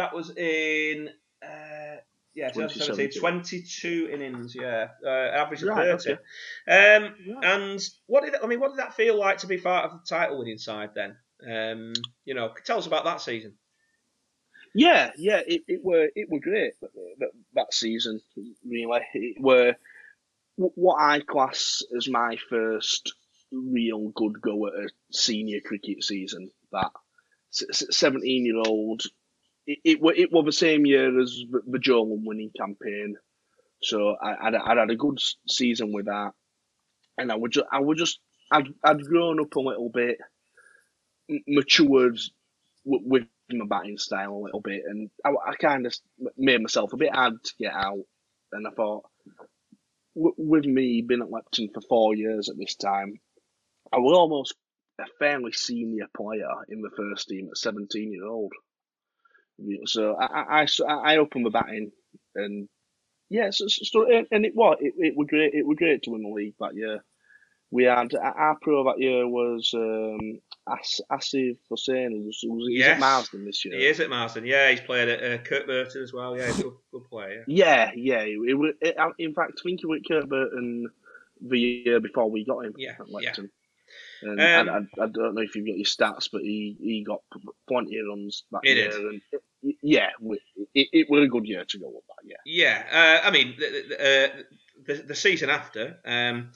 that was in uh, yeah 2017, 2017. 22 innings. Yeah, uh, average of Right, 30. okay. Um, Right. and what did I mean? What did that feel like to be part of the title winning side then? Um, you know, tell us about that season. Yeah, yeah, it, it were it were great that, that, that season. Really, it were what I class as my first real good go at a senior cricket season. That seventeen year old, it, it it the same year as the, the Joe Lumb winning campaign, so I I'd, I'd had a good season with that, and I would just I would just I'd I'd grown up a little bit, matured w- with my batting style a little bit, and I, I kind of made myself a bit hard to get out. And I thought, with me being at Lepton for four years at this time, I was almost a fairly senior player in the first team at 17 year old. So I, I, I, I opened the batting, and yeah, so, so and- it was it, it was great. It was great to win the league that year. We had our pro that year was um, As, Asif Hussain, who was, who was he's Yes. at Marsden this year. He is at Marsden. Yeah, he's played at uh, Kirkburton as well. Yeah, he's a good, good player. Yeah, yeah. It, it, it, in fact, I think it was Kirkburton the year before we got him Yeah, at yeah. Lepton. And Um, I, I, I don't know if you've got your stats, but he, he got p- plenty of runs that year. did. And it, yeah, we- it, it was a good year to go with that, yeah. Yeah, uh, I mean, the, the, uh, the, the season after, um,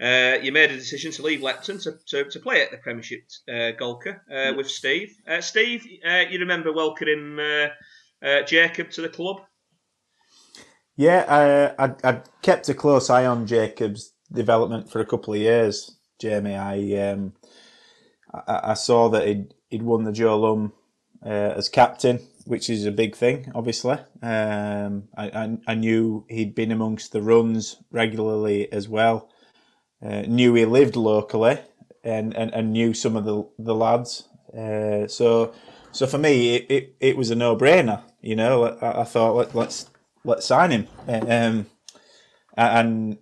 uh, you made a decision to leave Lepton to, to, to play at the Premiership uh, Golcar uh, with Steve. Uh, Steve, uh, you remember welcoming uh, uh, Jacob to the club? Yeah, I, I'd, I'd kept a close eye on Jacob's development for a couple of years, Jamie. I um, I, I saw that he'd, he'd won the Joe Lumb uh, as captain, which is a big thing, obviously. Um, I, I, I knew he'd been amongst the runs regularly as well. Uh, knew he lived locally and, and, and knew some of the the lads. Uh, so so for me, it, it, it was a no brainer. You know, I, I thought let, let's let's sign him. Um, and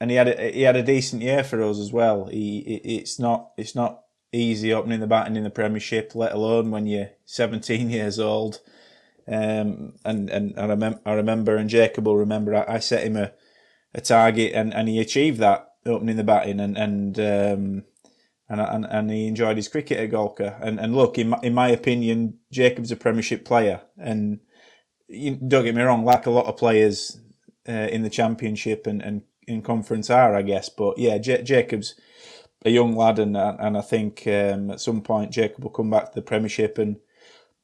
and he had a, he had a decent year for us as well. He it, it's not it's not easy opening the batting in the Premiership, let alone when you're 17 years old. Um, and and I remember I remember and Jacob will remember I, I set him a, a target and, and he achieved that opening the batting and and um, and, and and he enjoyed his cricket at Golcar. And and look, in my, in my opinion, Jacob's a Premiership player, and you, don't get me wrong, like a lot of players uh, in the Championship and, and in Conference are, I guess. But yeah, J- Jacob's a young lad, and and I think um, at some point Jacob will come back to the Premiership and,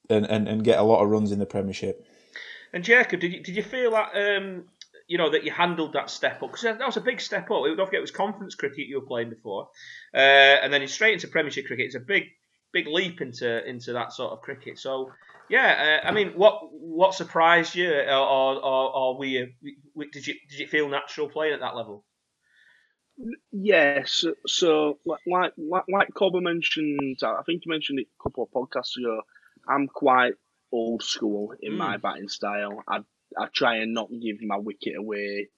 and, and, and get a lot of runs in the Premiership. And Jacob, did you, did you feel that um, you know that you handled that step up? Because that was a big step up. Don't forget it was conference cricket you were playing before, uh, and then straight into Premiership cricket. It's a big big leap into into that sort of cricket. So yeah, uh, I mean, what what surprised you, or or, or, or were you, did you did you feel natural playing at that level? Yes, so, like like like, Cobber mentioned, I think you mentioned it a couple of podcasts ago. I'm quite old school in Mm. my batting style. I I try and not give my wicket away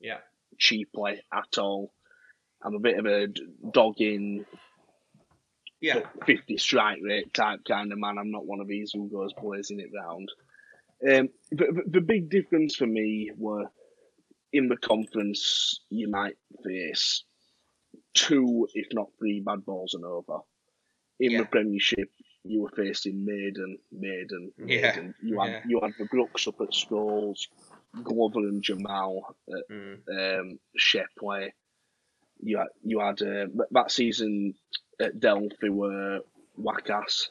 Yeah. cheaply at all. I'm a bit of a dogging Yeah, 50 strike rate type kind of man. I'm not one of these who goes blazing it round. Um, but, but the big difference for me were in the conference, you might face two, if not three, bad balls and over. In Yeah. the Premiership, you were facing Maiden, Maiden, Yeah, Maiden. You had yeah. you had the Brooks up at Scholes, Glover and Jamal at Mm. um, Shepley. You had you had uh, that season at Delphi were Waqas.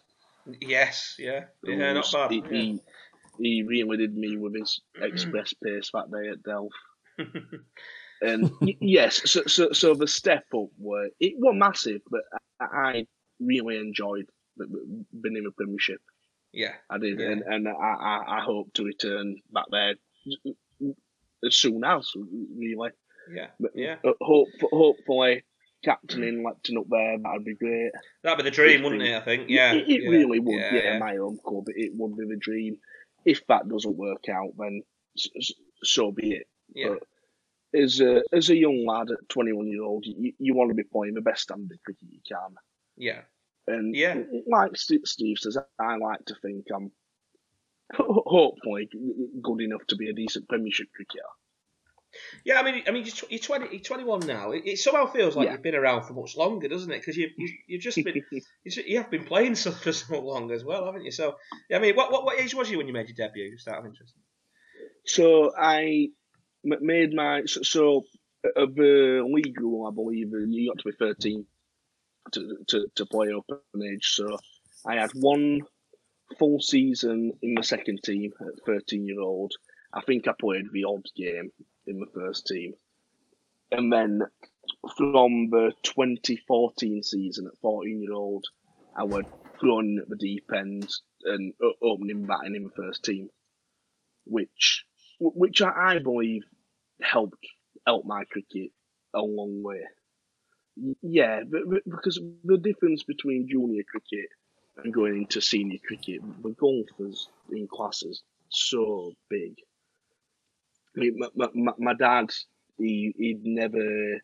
yes, yeah, yeah, not bad. He, yeah. he, he me with his express pace that day at Delphi. And yes, so, so so the step up were it was massive, but I, I really enjoyed being in the Premiership. Yeah, I did, Yeah. and, and I, I, I hope to return back there as soon as really. yeah, But yeah. hope, hopefully, captaining Lepton up there that'd be great. That'd be the dream, wouldn't it? I think. Yeah, it, it yeah, really would. Yeah, Yeah, yeah. my home club, it would be the dream. If that doesn't work out, then so be it. yeah. But as a as a young lad at 21 year old, you, you want to be playing the best standard cricket you can. yeah. And Yeah. like Steve says, I like to think I'm hopefully good enough to be a decent Premiership cricketer. Yeah, I mean, I mean, you're tw- you're 20, you're 21 now. It, it somehow feels like Yeah. you've been around for much longer, doesn't it? Because you, you, you've just been, you you have been playing so, for so long as well, haven't you? So, yeah, I mean, what, what, what age was you when you made your debut? Just out of interest. So I m- made my so, so of the league rule, I believe uh, you got to be 13 to to, to play open age. So I had one full season in the second team at 13 year old. I think I played the odd game in the first team, and then from the 2014 season at 14 year old, I went thrown at the deep end and opening batting in the first team, which which I, believe helped help my cricket a long way. Yeah, because the difference between junior cricket and going into senior cricket, the golfers in classes so big. My, my, my- dad, he he'd never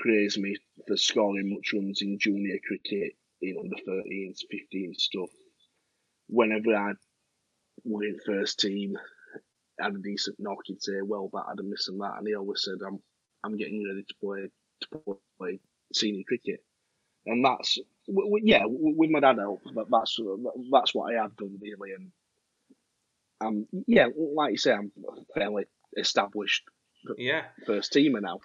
praised me for scoring much runs in junior cricket, in under 13s, 15 stuff. Whenever I went first team, had a decent knock, he'd say, "Well, battered and this and that," and he always said, "I'm I'm getting you ready to play to play senior cricket," and that's yeah, with my dad help, but that's that's what I have done really, and um yeah, like you say, I'm fairly established Yeah. first teamer now.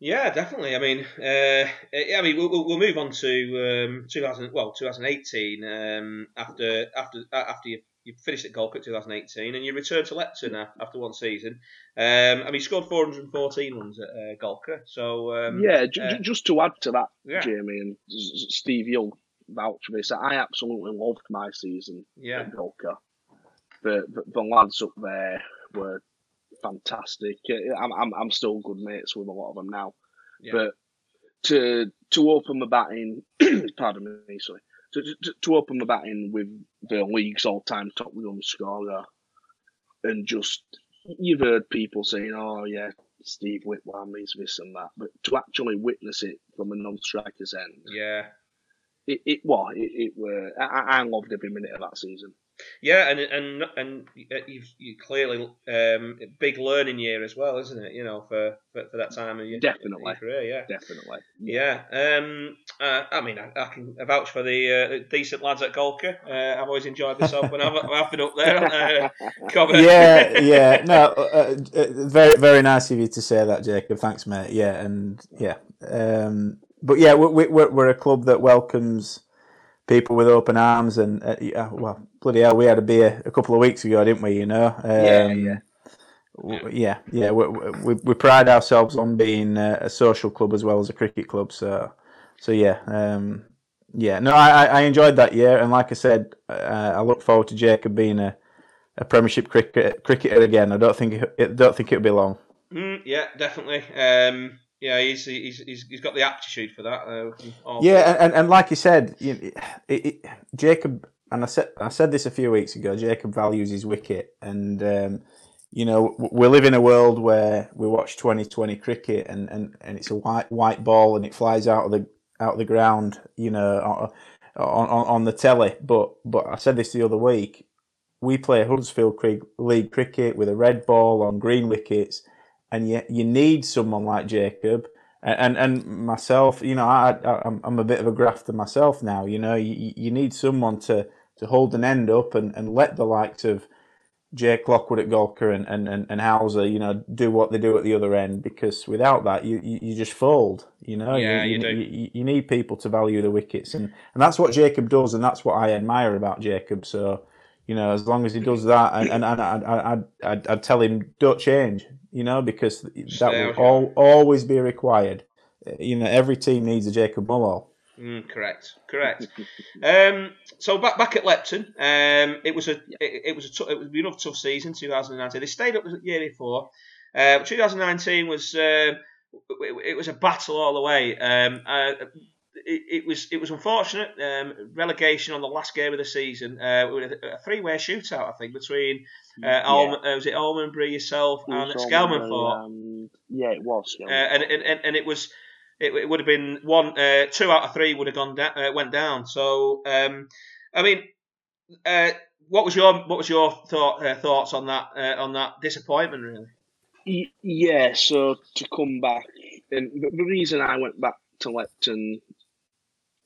Yeah, definitely. I mean, uh, yeah, I mean, we'll, we'll move on to um, 2000, well, 2018. Um, after after uh, after you, you finished at Golkit 2018, and you returned to Lepton after one season. Um, I mean, you scored 414 runs at uh, Golcar. So um, yeah, j- uh, just to add to that, yeah, Jamie and Steve, you'll vouch for this. I absolutely loved my season yeah, at Golcar. The, the the lads up there were fantastic. Uh, I'm I'm I'm still good mates with a lot of them now. Yeah. But to to open the batting, pardon me, sorry, to, to to open the batting with the league's all time top run scorer, and just you've heard people saying, "Oh yeah, Steve Whitlam is this and that," but to actually witness it from a non-striker's end, yeah. it it was it, it were I, I I loved every minute of that season. Yeah, and and and you've you clearly um, big learning year as well, isn't it? You know, for for, for that time of your, Definitely. your career, yeah. Definitely. Yeah, um, uh, I mean, I, I can vouch for the uh, decent lads at Golcar. Uh, I've always enjoyed myself when I've, I've been up there. Uh, yeah, yeah. No, uh, uh, very, very nice of you to say that, Jacob. Thanks, mate. Yeah, and yeah, um, but yeah, we, we, we're, we're a club that welcomes people with open arms, and uh, yeah, well, bloody hell, we had a beer a couple of weeks ago, didn't we? You know, um, Yeah, yeah. w- yeah, yeah. We, we, we pride ourselves on being uh, a social club as well as a cricket club. So, so yeah, um, yeah. No, I, I- I enjoyed that year, and like I said, uh, I look forward to Jacob being a, a Premiership cricket, cricketer again. I don't think it, it don't think it'll be long. Mm, yeah, definitely. Um, yeah, he's, he's he's he's got the aptitude for that. Uh, Yeah, and, and, like you said, you, it, it, Jacob, and I said I said this a few weeks ago. Jacob values his wicket, and um, you know we live in a world where we watch 2020 cricket, and, and, and it's a white white ball, and it flies out of the out of the ground, you know, on on, on the telly. But but I said this the other week. We play Huddersfield League cricket with a red ball on green wickets, and you you need someone like Jacob and and myself, you know, I, I I'm I'm a bit of a grafter myself now. You know, you you need someone to to hold an end up and, and let the likes of Jake Lockwood at Golcar and, and, and, and Hauser, you know, do what they do at the other end because without that, you, you, you just fold. You know, Yeah, you, you do. You, you need people to value the wickets, and, and that's what Jacob does, and that's what I admire about Jacob. So, you know, as long as he does that, and, and, and I'd, I'd, I'd, I'd tell him don't change, you know, because that Stay will out, all, always be required. Uh, You know, every team needs a Jacob Mulhall. Mm, correct, correct. um, so back back at Lepton, um, it was a it, it was a t- it was another tough season, 2019. They stayed up the year before. Uh, 2019 was uh, it, it, was a battle all the way. Um, uh, it, it, was it was unfortunate um, relegation on the last game of the season. Uh, a, a three way shootout, I think, between uh, yeah. uh, was it Almondbury, yourself, and Skelmanthorpe. Um, yeah, it was. Uh, and, and and it was it, it would have been one, uh, two out of three would have gone down, uh, went down. So, um, I mean, uh, what was your what was your thought uh, thoughts on that uh, on that disappointment really? Yeah, so to come back, and the reason I went back to Lepton,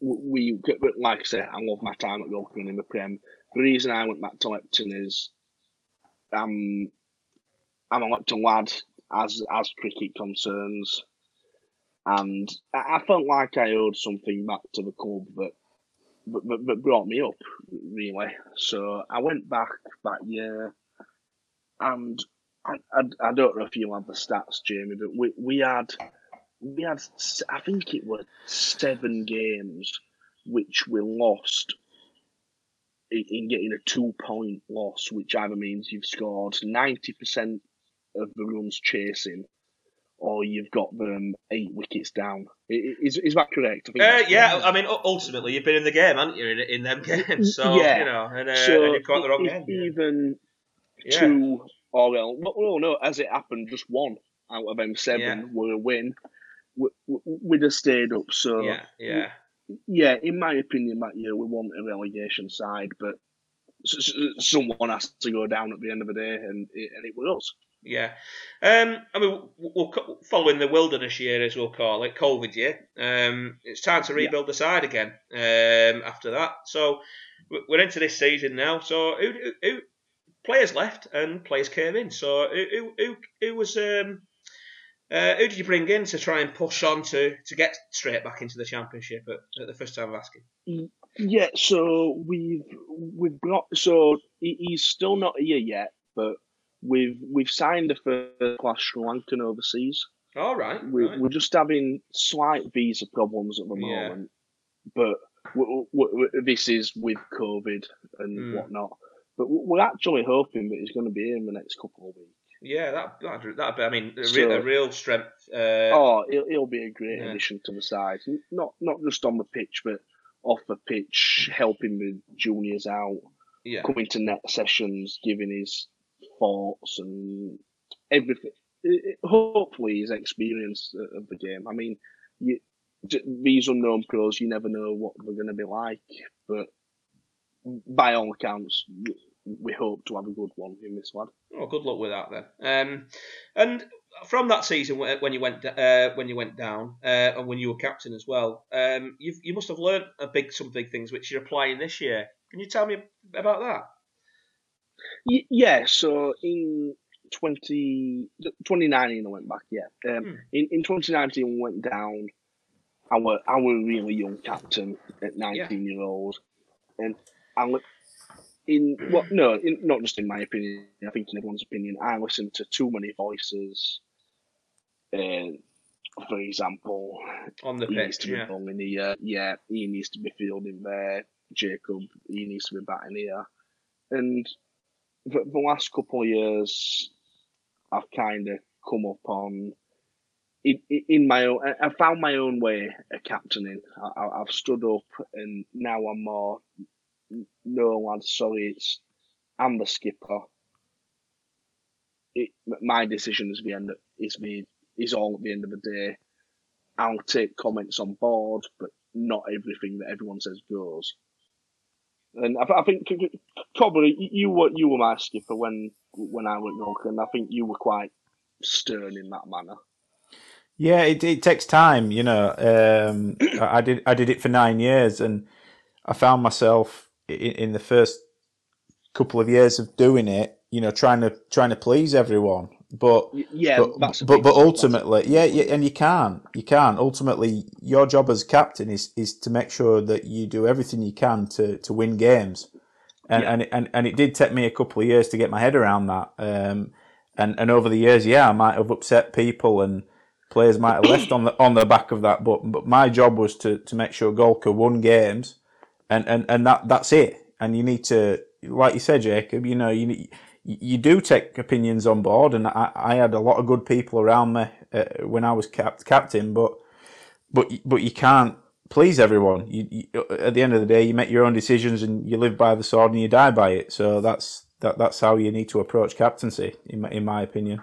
we like I said, I love my time at Wilkin in the Prem. The reason I went back to Lepton is, um, I'm a Lepton lad as as cricket concerns and I felt like I owed something back to the club that, that, that brought me up, really. So I went back that year, and I, I, I don't know if you have the stats, Jamie, but we, we had we had I think it was seven games which we lost in getting a two point loss, which either means you've scored ninety percent of the runs chasing or you've got them eight wickets down. Is, is that correct? I uh, yeah, I mean, ultimately, you've been in the game, haven't you, in, in them games? So, yeah. you know, and, uh, so and you've got the wrong game. Even yeah. two, or well, well, no, as it happened, just one out of them seven yeah. were a win. We, would have stayed up. So, yeah, yeah. Yeah, in my opinion, that year we want a relegation side, but someone has to go down at the end of the day, and it, and it was us. Yeah, um, I mean, we're following the wilderness year, as we'll call it, COVID year. Um, it's time to rebuild yeah. the side again um, after that. So we're into this season now. So who, who, who players left and players came in. So who who, who was um, uh, who did you bring in to try and push on to, to get straight back into the championship at, at the first time of asking? Yeah, so we've we've got so he's still not here yet, but We've we've signed a first class Sri Lankan overseas. All right, we're, right. we're just having slight visa problems at the moment, yeah. but we, we, this is with COVID and mm. whatnot. But we're actually hoping that he's going to be here in the next couple of weeks. Yeah, that that that I mean, a, so, real, a real strength. Uh, oh, he'll, he'll be a great yeah. addition to the side. Not not just on the pitch, but off the pitch, helping the juniors out, yeah. coming to net sessions, giving his thoughts and everything. Hopefully, his experience of the game. I mean, you, these unknown pros, you never know what they're going to be like, but by all accounts, we hope to have a good one in this lad. Oh, good luck with that then. Um, and from that season when you went uh, when you went down uh, and when you were captain as well, um, you you must have learned a big some big things which you're applying this year. Can you tell me about that? yeah, so in 20, 2019 I went back, yeah. Um, hmm. in, in 2019 we went down, I were, I were a really young captain at 19 yeah. year old. And I in well no in, not just in my opinion i think in everyone's opinion i listen to too many voices uh, for example on the he pitch needs to yeah. be bowling here yeah he needs to be fielding there jacob he needs to be batting here and the, the last couple of years, I've kind of come up on in, in my own. I found my own way of captaining. I, have stood up, and now I'm more. No, lad, sorry, it's I'm the skipper. It, my decision is the end. Is the is all at the end of the day. I'll take comments on board, but not everything that everyone says goes. And I, I think probably you were you were my skipper when when I went York, and I think you were quite stern in that manner. Yeah, it, it takes time, you know. Um, I did I did it for nine years, and I found myself in the first couple of years of doing it, you know, trying to trying to please everyone. But yeah, but but, but ultimately, yeah, yeah, and you can't, you can't. Ultimately, your job as captain is is to make sure that you do everything you can to to win games, and yeah. and, and and it did take me a couple of years to get my head around that. Um, and and over the years, yeah, I might have upset people and players might have left on the on the back of that. But but my job was to, to make sure Golcar won games, and, and, and that that's it. And you need to, like you said, Jacob. You know, you you do take opinions on board, and I, I had a lot of good people around me uh, when I was cap- captain. But but but you can't please everyone. You, you, at the end of the day, you make your own decisions, and you live by the sword, and you die by it. So that's that that's how you need to approach captaincy, in my, in my opinion.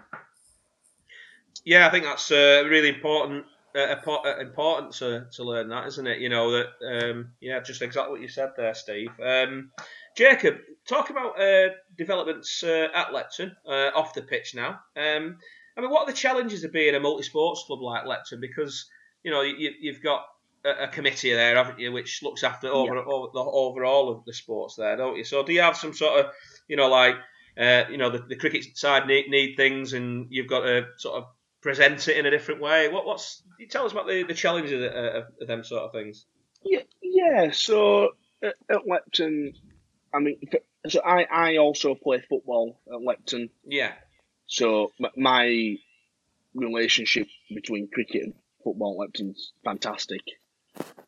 Yeah, I think that's uh, really important. Uh, uh, important to, to learn that, isn't it? You know that. Um, yeah, just exactly what you said there, Steve. Um, Jacob, talk about uh, developments uh, at Lepton uh, off the pitch now. Um, I mean, what are the challenges of being a multi-sports club like Lepton? Because you know you, have got a, a, committee there, haven't you, which looks after over, yeah. over the overall of the sports there, don't you? So do you have some sort of, you know, like uh, you know, the, the cricket side need, need things, and you've got to sort of present it in a different way. What what's you tell us about the, the challenges of, of, of them sort of things? Yeah, yeah. So at, at Lepton, I mean, so I I also play football at Lepton. Yeah. So my relationship between cricket and football at Lepton's fantastic.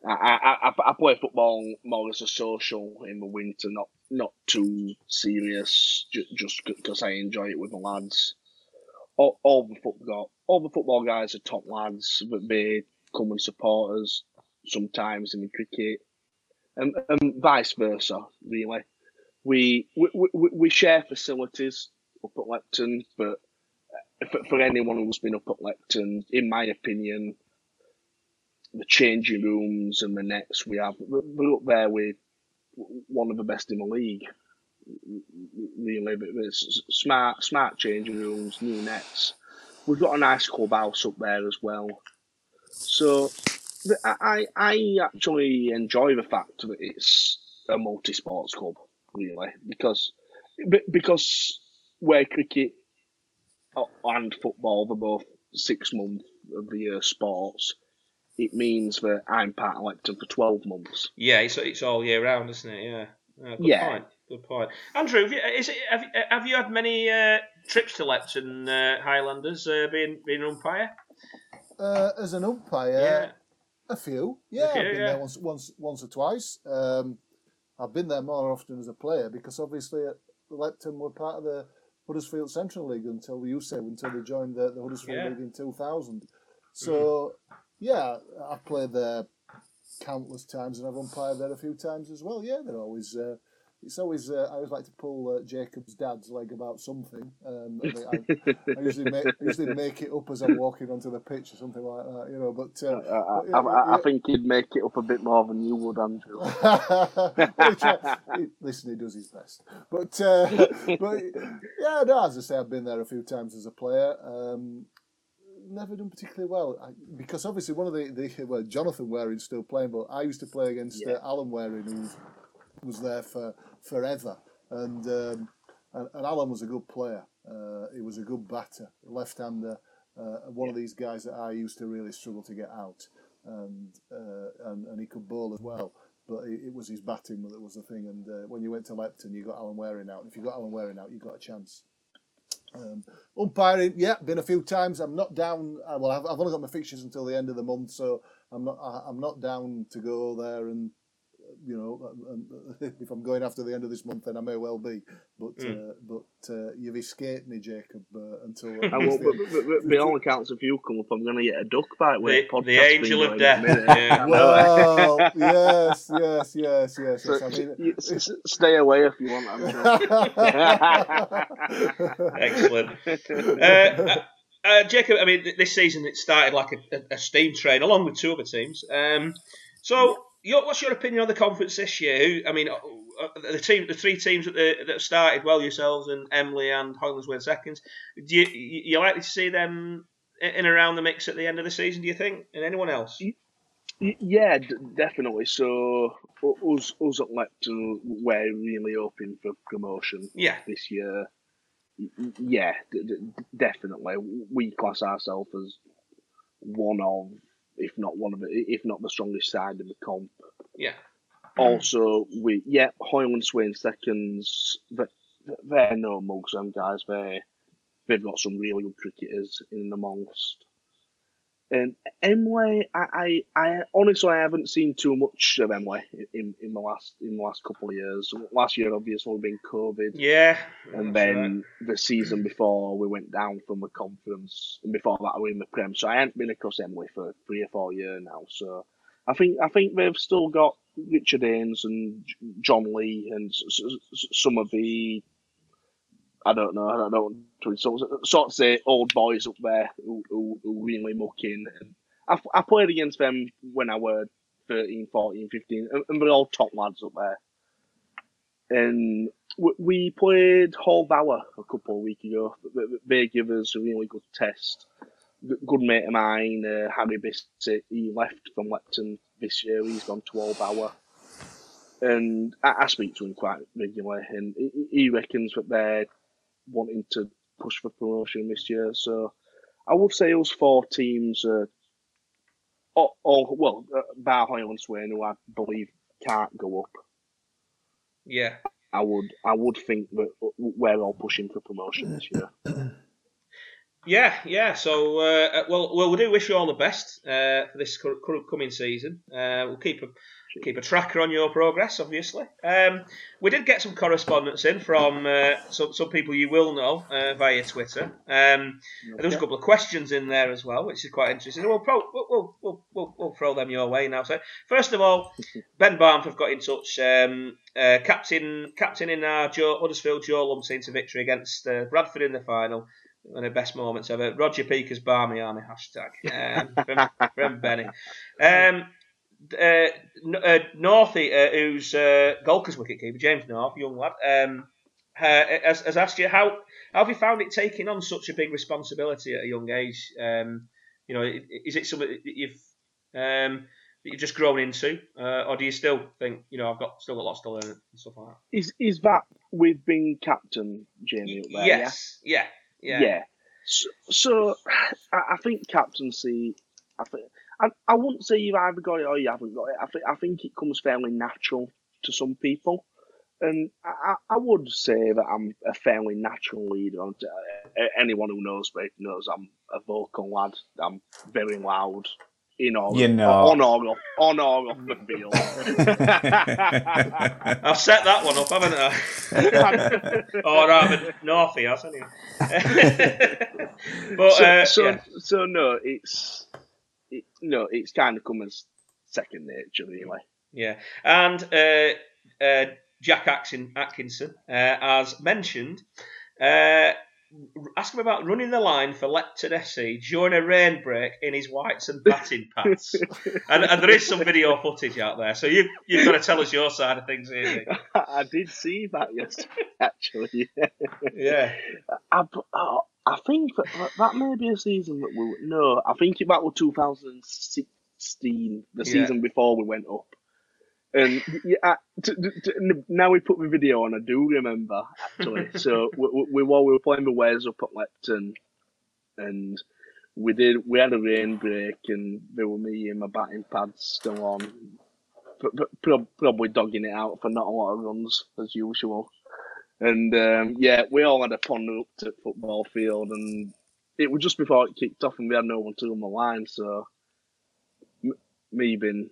I, I, I, I play football more as a social in the winter, not not too serious, just because I enjoy it with the lads all, all the football all the football guys are top lads, but they come and support us sometimes in cricket, and, and vice versa. Really, we we, we, we share facilities up at Lepton, but uh, for, for anyone who's been up at Lepton, in my opinion, the changing rooms and the nets we have, we're up there with one of the best in the league really, but it's smart, smart changing rooms, new nets. We've got a nice clubhouse up there as well. So I, I actually enjoy the fact that it's a multi-sports club, really, because because where cricket and football are both six months of the year sports, it means that I'm part of Lepton for twelve months. Yeah, it's it's all year round, isn't it? Yeah. Uh, yeah. Point. Good point, Andrew. Have you, is it, have, have you had many uh, trips to Lepton uh, Highlanders uh, being being an umpire? Uh, as an umpire, yeah. a few. Yeah, I've been yeah. there once, once, once or twice. Um, I've been there more often as a player because obviously Lepton were part of the Huddersfield Central League until the U7 until they joined the, the Huddersfield yeah. League in 2000. So mm-hmm. yeah, I've played there countless times and I've umpired there a few times as well. Yeah, they're always uh, it's always uh, I always like to pull uh, Jacob's dad's leg about something. Um, I, I, usually make, I usually make it up as I'm walking onto the pitch or something like that, you know. But, uh, I, I, I, think he'd make it up a bit more than you would, Andrew. he, listen, he does his best, but uh, but yeah, no, as I say, I've been there a few times as a player. Um, never done particularly well because obviously one of the, the well Jonathan Waring's still playing, but I used to play against yeah. uh, Alan Waring who was there for forever. And, um, and, and Alan was a good player. Uh, he was a good batter, left-hander. Uh, one of these guys that I used to really struggle to get out, and uh, and, and he could bowl as well. But it, it was his batting that was the thing. And uh, when you went to Lepton, you got Alan Waring out. And if you got Alan Waring out, you got a chance. Um, umpiring, yeah, been a few times. I'm not down. Uh, well, I've, I've only got my fixtures until the end of the month, so I'm not. I'm not down to go there and you know, if I'm going after the end of this month, then I may well be. But mm. uh, but uh, you've escaped me, Jacob, uh, until. I will, but, but, but, by all accounts, if you come up, I'm going to get a duck bite with the, the angel of death. yeah. Well, yes, yes, yes, yes. So, yes. I mean, you, stay away if you want. Excellent. Uh, uh, Jacob, I mean, this season it started like a, a, steam train, along with two other teams. Um, so your, what's your opinion on the conference this year? Who, I mean, uh, uh, the team, the three teams that, the, that started well, yourselves and Emley and Hoylandswaine seconds. Do you you likely to see them in around the mix at the end of the season? Do you think, and anyone else? Yeah, definitely. So us, us at Lepton, we're really hoping for promotion. Yeah. this year. Yeah, definitely. We class ourselves as one of if not one of the, if not the strongest side in the comp. Yeah. Also, we yeah, Hoylandswaine seconds. But they're no mugs, them guys. They they've got some really good cricketers in amongst. Um, and Emley, I, I, I honestly I haven't seen too much of Emley in, in the last in the last couple of years. Last year, obviously, been COVID. Yeah, and then right. the season before we went down from the conference, and before that we were in the Prem. So I hadn't been across Emley for three or four years now. So I think I think they've still got Richard Haynes and John Lee and some of the I don't know. I don't know. Of, sort of say old boys up there who, who, who really mucking. I, I played against them when I was 13, 14, 15, and they're all top lads up there. And we played Hall Bower a couple of weeks ago. They gave us a really good test. Good mate of mine, uh, Harry Bissett, he left from Lepton this year. He's gone to Hall Bower. And I, I, speak to him quite regularly, and he, he reckons that they're wanting to push for promotion this year. So I would say those four teams, uh, all, all well, uh, Bar Hoylandswaine, who I believe can't go up. Yeah, I would. I would think that we're all pushing for promotion this year. Yeah, yeah. So, uh, well, well, we do wish you all the best uh, for this coming season. Uh, we'll keep a keep a tracker on your progress, obviously. Um, we did get some correspondence in from uh, some, some people you will know uh, via Twitter. Um, okay. There was a couple of questions in there as well, which is quite interesting. We'll, pro- we'll, we'll, we'll, we'll, throw them your way now. So, first of all, Ben Barmford got in touch. Um, uh, captain, captain in our Joe, Huddersfield Joe Lumsden to victory against uh, Bradford in the final one of the best moments ever. Roger Peaker's Barmy Army hashtag um, from, from Benny. Um, uh, uh, Northie, uh, who's uh, Golcar's wicketkeeper, James North, young lad, um, has, has, asked you how, how have you found it taking on such a big responsibility at a young age? Um, you know, is it something that you've um, that you've just grown into, uh, or do you still think you know I've got still got lots to learn and stuff like that? Is is that with being captain, Jamie? There, yes, yeah, yeah, yeah. So, so I think captaincy. I think I, I wouldn't say you've either got it or you haven't got it. I think I think it comes fairly natural to some people, and I, I would say that I'm a fairly natural leader. Anyone who knows me knows I'm a vocal lad. I'm very loud. In or, you know. on or off, on or off the field. I've set that one up, haven't I? or rather, Northie hasn't he? but so, uh, so, yeah. so no, it's it, no, it's kind of come as second nature, really. Yeah, and uh, uh, Jack Atkinson, uh, as mentioned, uh, ask him about running the line for Lepton SC during a rain break in his whites and batting pads. and, and, there is some video footage out there, so you, you've got to tell us your side of things here. I did see that yesterday, actually. yeah. I, oh, I think that, that may be a season that we no. I think that was 2016, the yeah. season before we went up. And yeah, t- t- t- now we put the video on. I do remember actually. so we, we, while we were playing the Wes up at Lepton, and we did we had a rain break, and there were me and my batting pads still on, probably dogging it out for not a lot of runs as usual. And um, yeah, we all had a pond up to football field, and it was just before it kicked off, and we had no one to on the line. So m- me being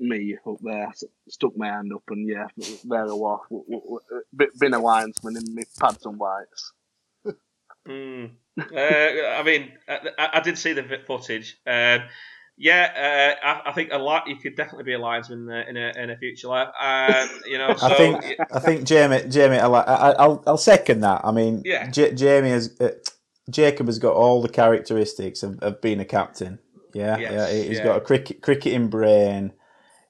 me up there, stuck my hand up, and yeah, there I was, been a linesman in my pads and whites. mm. uh, I mean, I, I, did see the footage. Um, yeah, uh, I, I, think a lot. You could definitely be a linesman in a, in a future life. Um, you know, so, I think yeah. I think Jamie Jamie I, will I'll second that. I mean, yeah. J- Jamie has uh, Jacob has got all the characteristics of, of being a captain. Yeah, yes, yeah. He's yeah. got a cricket cricketing brain.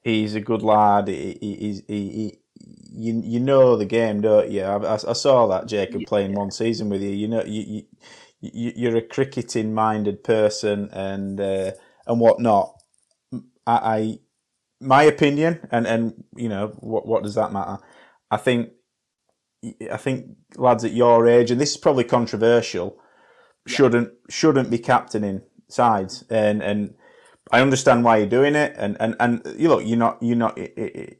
He's a good lad. He, he, he, he you you know the game, don't you? I, I saw that Jacob playing one season with you. You know you, you you're a cricketing minded person and. Uh, and whatnot. I, I my opinion, and and you know what what does that matter? I think I think lads at your age, and this is probably controversial, yeah. shouldn't shouldn't be captaining sides, and and I understand why you're doing it, and and and you look, you're not you're not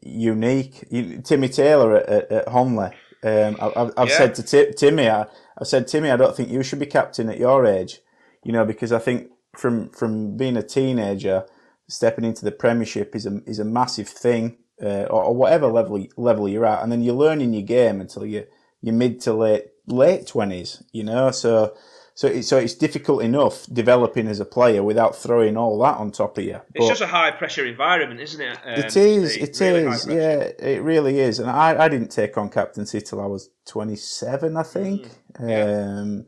unique. You, Timmy Taylor at, at, at Honley, um, I, have yeah. said to T- Timmy, I, I've said Timmy, I don't think you should be captain at your age, you know, because I think from from being a teenager, stepping into the Premiership is a is a massive thing, uh, or, or, whatever level level you're at, and then you're learning your game until you you're mid to late late twenties. You know, so so it, so it's difficult enough developing as a player without throwing all that on top of you. It's just a high pressure environment, isn't it? Um, it is. It really is. Yeah, it really is. And I, I didn't take on captaincy till I was 27, I think. Mm, yeah. Um,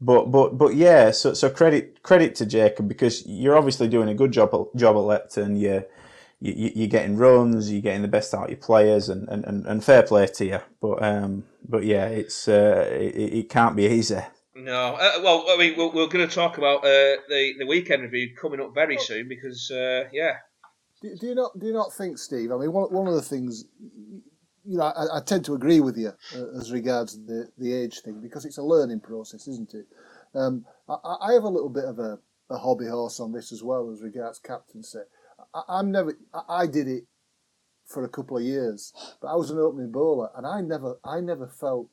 but but but yeah. So so credit credit to Jacob because you're obviously doing a good job at, job at Lepton. You, you you're getting runs. You're getting the best out of your players, and, and, and fair play to you. But um but yeah, it's uh, it, it can't be easy. No, uh, well, I mean, we're, we're going to talk about uh, the the weekend review coming up very soon because, uh, yeah. Do, do, you not do you not think, Steve? I mean, one one of the things, you know, I, I tend to agree with you uh, as regards the the age thing because it's a learning process, isn't it? Um, I, I, have a little bit of a, a hobby horse on this as well as regards captaincy. I, am never. I, I did it for a couple of years, but I was an opening bowler, and I never I never felt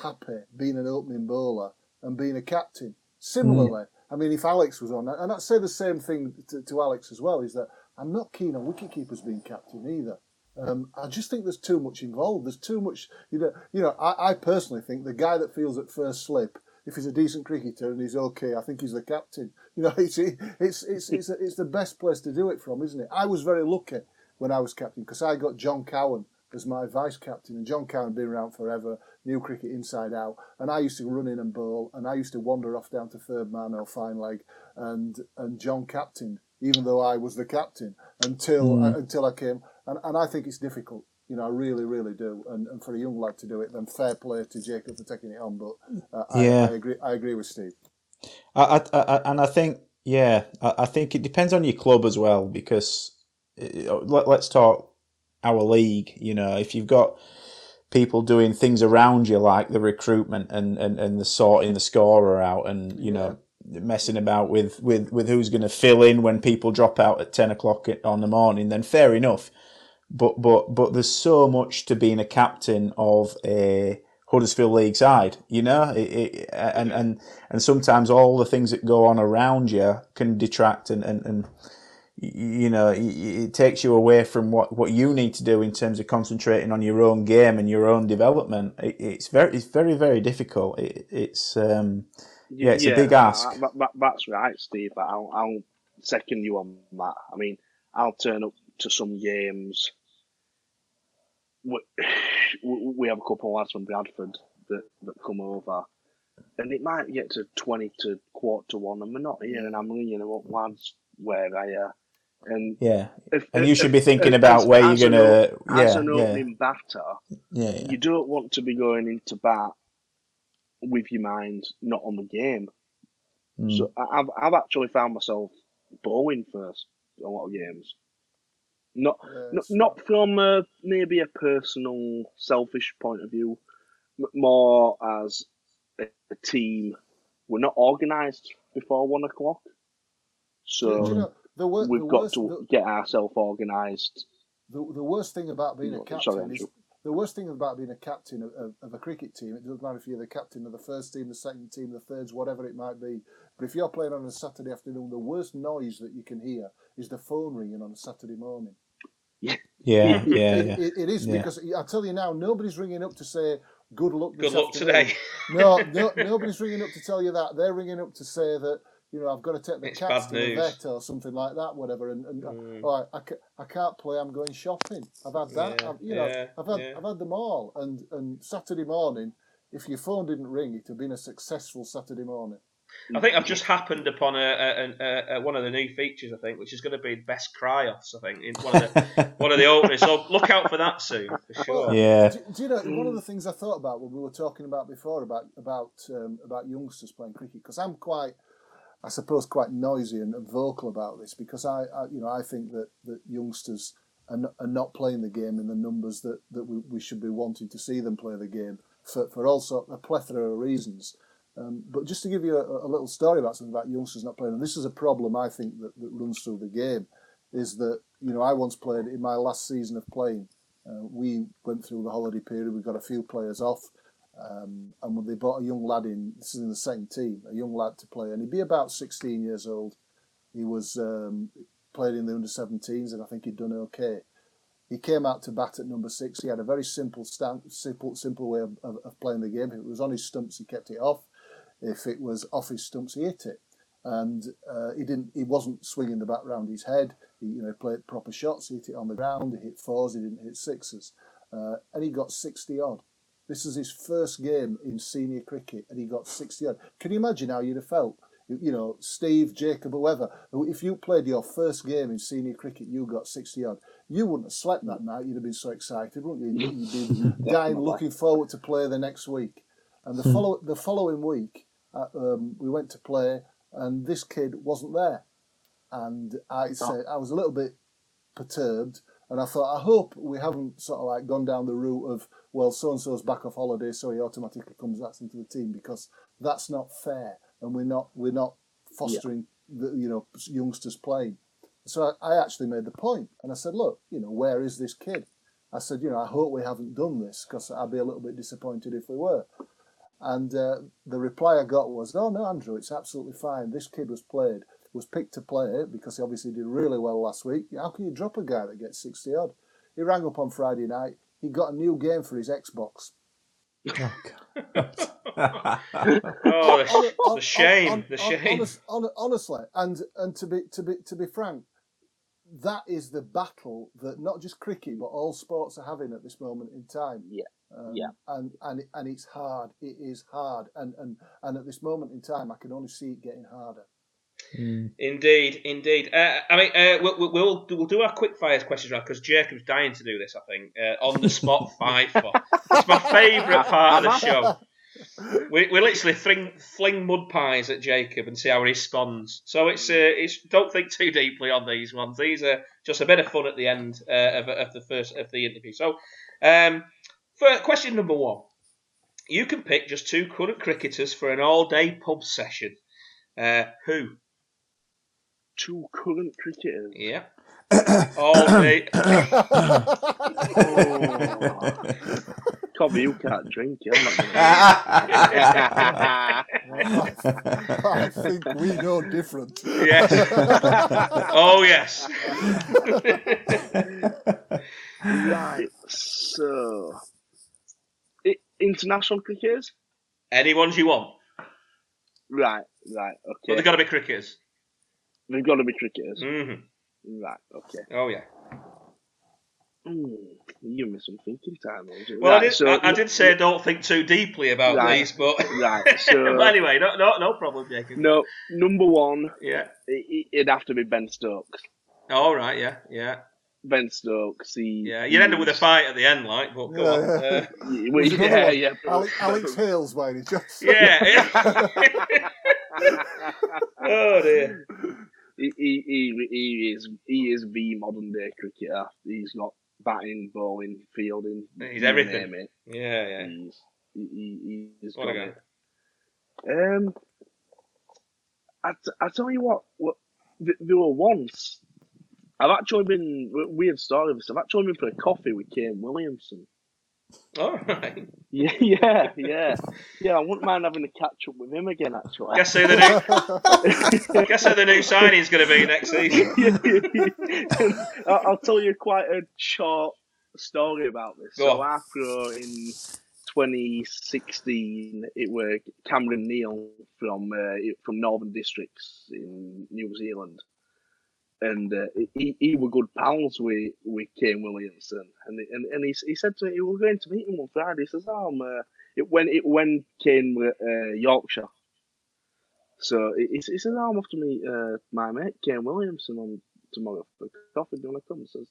happy being an opening bowler and being a captain. Similarly, mm. I mean, if Alex was on, and I'd say the same thing to, to Alex as well, is that I'm not keen on wicket keepers being captain either. Um, I just think there's too much involved. There's too much, you know. You know, I, I, personally think the guy that feels at first slip, if he's a decent cricketer and he's okay, I think he's the captain. You know, it's it's it's it's, it's the best place to do it from, isn't it? I was very lucky when I was captain because I got John Cowan as my vice captain, and John Cowan had been around forever knew cricket inside out. And I used to run in and bowl, and I used to wander off down to third man or fine leg, and and John captained, even though I was the captain until mm. uh, until I came. And, and I think it's difficult. You know, I really, really do. And, and for a young lad to do it, then fair play to Jacob for taking it on. But uh, yeah. I, I, agree. I agree with Steve. I, I, and I think, yeah, I, think it depends on your club as well because uh, let, let's talk our league. You know, if you've got people doing things around you like the recruitment and, and, and the sorting the scorer out and you know messing about with, with, with who's going to fill in when people drop out at 10 o'clock on the morning then fair enough. But but but there's so much to being a captain of a Huddersfield League side you know? It, it, and and and sometimes all the things that go on around you can detract and and, and you know, it takes you away from what, what you need to do in terms of concentrating on your own game and your own development. It, it's very, it's very, very difficult. It, it's, um, yeah, it's yeah, a big ask. that's right, Steve. I'll, I'll second you on that. I mean, I'll turn up to some games. We, we have a couple of lads from Bradford that, that come over, and it might get to 20 to quarter to one, and we're not here, and I'm ringing them up, lads, where I, uh, and yeah, if, and if, you should be thinking if, about where you're gonna. yeah, as an opening yeah. batter, yeah, yeah, you don't want to be going into bat with your mind not on the game. Mm. So I've I've actually found myself bowling first a lot of games. Not not, not from a, maybe a personal, selfish point of view, more as a, a team. We're not organised before one o'clock, so. You know, the wor- we've the got worst, to the, get ourselves organised. The, the worst thing about being no, a captain sorry, is the worst thing about being a captain of, of, of, a cricket team. It doesn't matter if you're the captain of the first team, the second team, the thirds, whatever it might be. But if you're playing on a Saturday afternoon, the worst noise that you can hear is the phone ringing on a Saturday morning. Yeah, yeah, yeah. It, it, it is yeah. because I tell you now, nobody's ringing up to say good luck. good luck afternoon. today. no, no, nobody's ringing up to tell you that. They're ringing up to say that you know, I've got to take the it's cats to the vet or something like that, whatever. And, and mm. oh, I, I, I, can't play. I'm going shopping. I've had that. Yeah, I've, you know, yeah, I've had yeah. I've had them all. And and Saturday morning, if your phone didn't ring, it'd have been a successful Saturday morning. I think I've just happened upon a, a, a, a, one of the new features. I think, which is going to be best cry-offs. I think in one of the one of the openers. So look out for that soon for sure. Yeah. Do, do, you know one of the things I thought about when we were talking about before about about um, about youngsters playing cricket because I'm quite I suppose, quite noisy and vocal about this because I, I you know, I think that, that youngsters are not, are not playing the game in the numbers that, that we, we should be wanting to see them play the game for, for also a plethora of reasons. Um, but just to give you a, a, little story about something about youngsters not playing, and this is a problem I think that, that runs through the game, is that you know I once played in my last season of playing. Uh, we went through the holiday period. We got a few players off. Um, and they brought a young lad in, this is in the second team, a young lad to play, and he'd be about 16 years old. He was um, played in the under 17s, and I think he'd done okay. He came out to bat at number six. He had a very simple simple simple way of, of, of playing the game. If it was on his stumps, he kept it off. If it was off his stumps, he hit it. And uh, he didn't. He wasn't swinging the bat round his head. He, you know, played proper shots. He hit it on the ground. He hit fours. He didn't hit sixes. Uh, and he got 60 odd. This is his first game in senior cricket, and he got 60 odd. Can you imagine how you'd have felt? You know, Steve, Jacob, whoever. If you played your first game in senior cricket, you got 60 odd. You wouldn't have slept that night. You'd have been so excited, wouldn't you? You'd be dying, looking forward to play the next week. And the follow the following week, uh, um, we went to play, and this kid wasn't there. And I said I was a little bit perturbed, and I thought I hope we haven't sort of like gone down the route of well, so and so's back off holiday, so he automatically comes back into the team because that's not fair, and we're not we're not fostering the you know youngsters playing. So I, I actually made the point, and I said, look, you know, where is this kid? I said, you know, I hope we haven't done this because I'd be a little bit disappointed if we were. And uh, the reply I got was, "Oh no, Andrew, it's absolutely fine. This kid was played, was picked to play because he obviously did really well last week. How can you drop a guy that gets sixty odd?" He rang up on Friday night. He got a new game for his Xbox. Oh, the, Hon- the shame, hon- the shame. honest- hon- honestly, and and to be to be to be frank, that is the battle that not just cricket but all sports are having at this moment in time. Yeah. Um, Yeah. And and and it's hard. It is hard. And and and at this moment in time, I can only see it getting harder. Indeed, indeed. Uh, I mean, uh, we'll, we'll we'll do our quick fires questions round because Jacob's dying to do this. I think uh, on the spot five. It's my favourite part of the show. We, we literally fling, fling mud pies at Jacob and see how he responds. So it's uh, it's don't think too deeply on these ones. These are just a bit of fun at the end uh, of, of the first of the interview. So, um, for question number one, you can pick just two current cricketers for an all-day pub session. Uh, who? Two current cricketers. Yeah. All day. Cobby, you can't drink. I'm not gonna. I think we know different. Yes. Oh yes. right. So, I, international cricketers. Any ones you want, Right. Right. okay. but Okay. they've got to be cricketers. They've got to be cricketers. hmm Right. Okay. Oh yeah. Mm, you miss some thinking time. Andrew. Well, I, did, so, I, I did say don't think too deeply about Right. these, but, Right. So, but anyway, no, no, no problem, Jacob. no. Number one, Yeah. it, it'd have to be Ben Stokes. All right. Yeah. Yeah. Ben Stokes. He, Yeah. You'd end up with a fight at the end, like. But go Yeah, on. yeah. Uh, Yeah, well, yeah, yeah. Alex, Alex Hales, Wayne. He just yeah. yeah. oh dear. He, he, he, he is he is the modern day cricketer. He's got batting, bowling, fielding. He's everything. name it. Yeah. Yeah. He's, he, he, he's What got it. Um, I, t- I tell you what, what th- there were once. I've actually been weird story of this. I've actually been for a coffee with Kane Williamson. All right. Yeah, yeah, yeah, yeah. I wouldn't mind having a catch up with him again. Actually, Guess who the new Guess who the new signing's going to be next season? I'll I'll tell you quite a short story about this. Go so on. after in 2016, it were Cameron Neal from uh, from Northern Districts in New Zealand, and uh, he he were good pals with with Kane Williamson, and and, and he, he said to me, he was going to meet him on Friday. He says, "Oh, I'm, uh, it when it when Kane were uh, Yorkshire." So he, he says, oh, I'm off to meet uh, my mate Kane Williamson on tomorrow for coffee. Do you want to come? He says,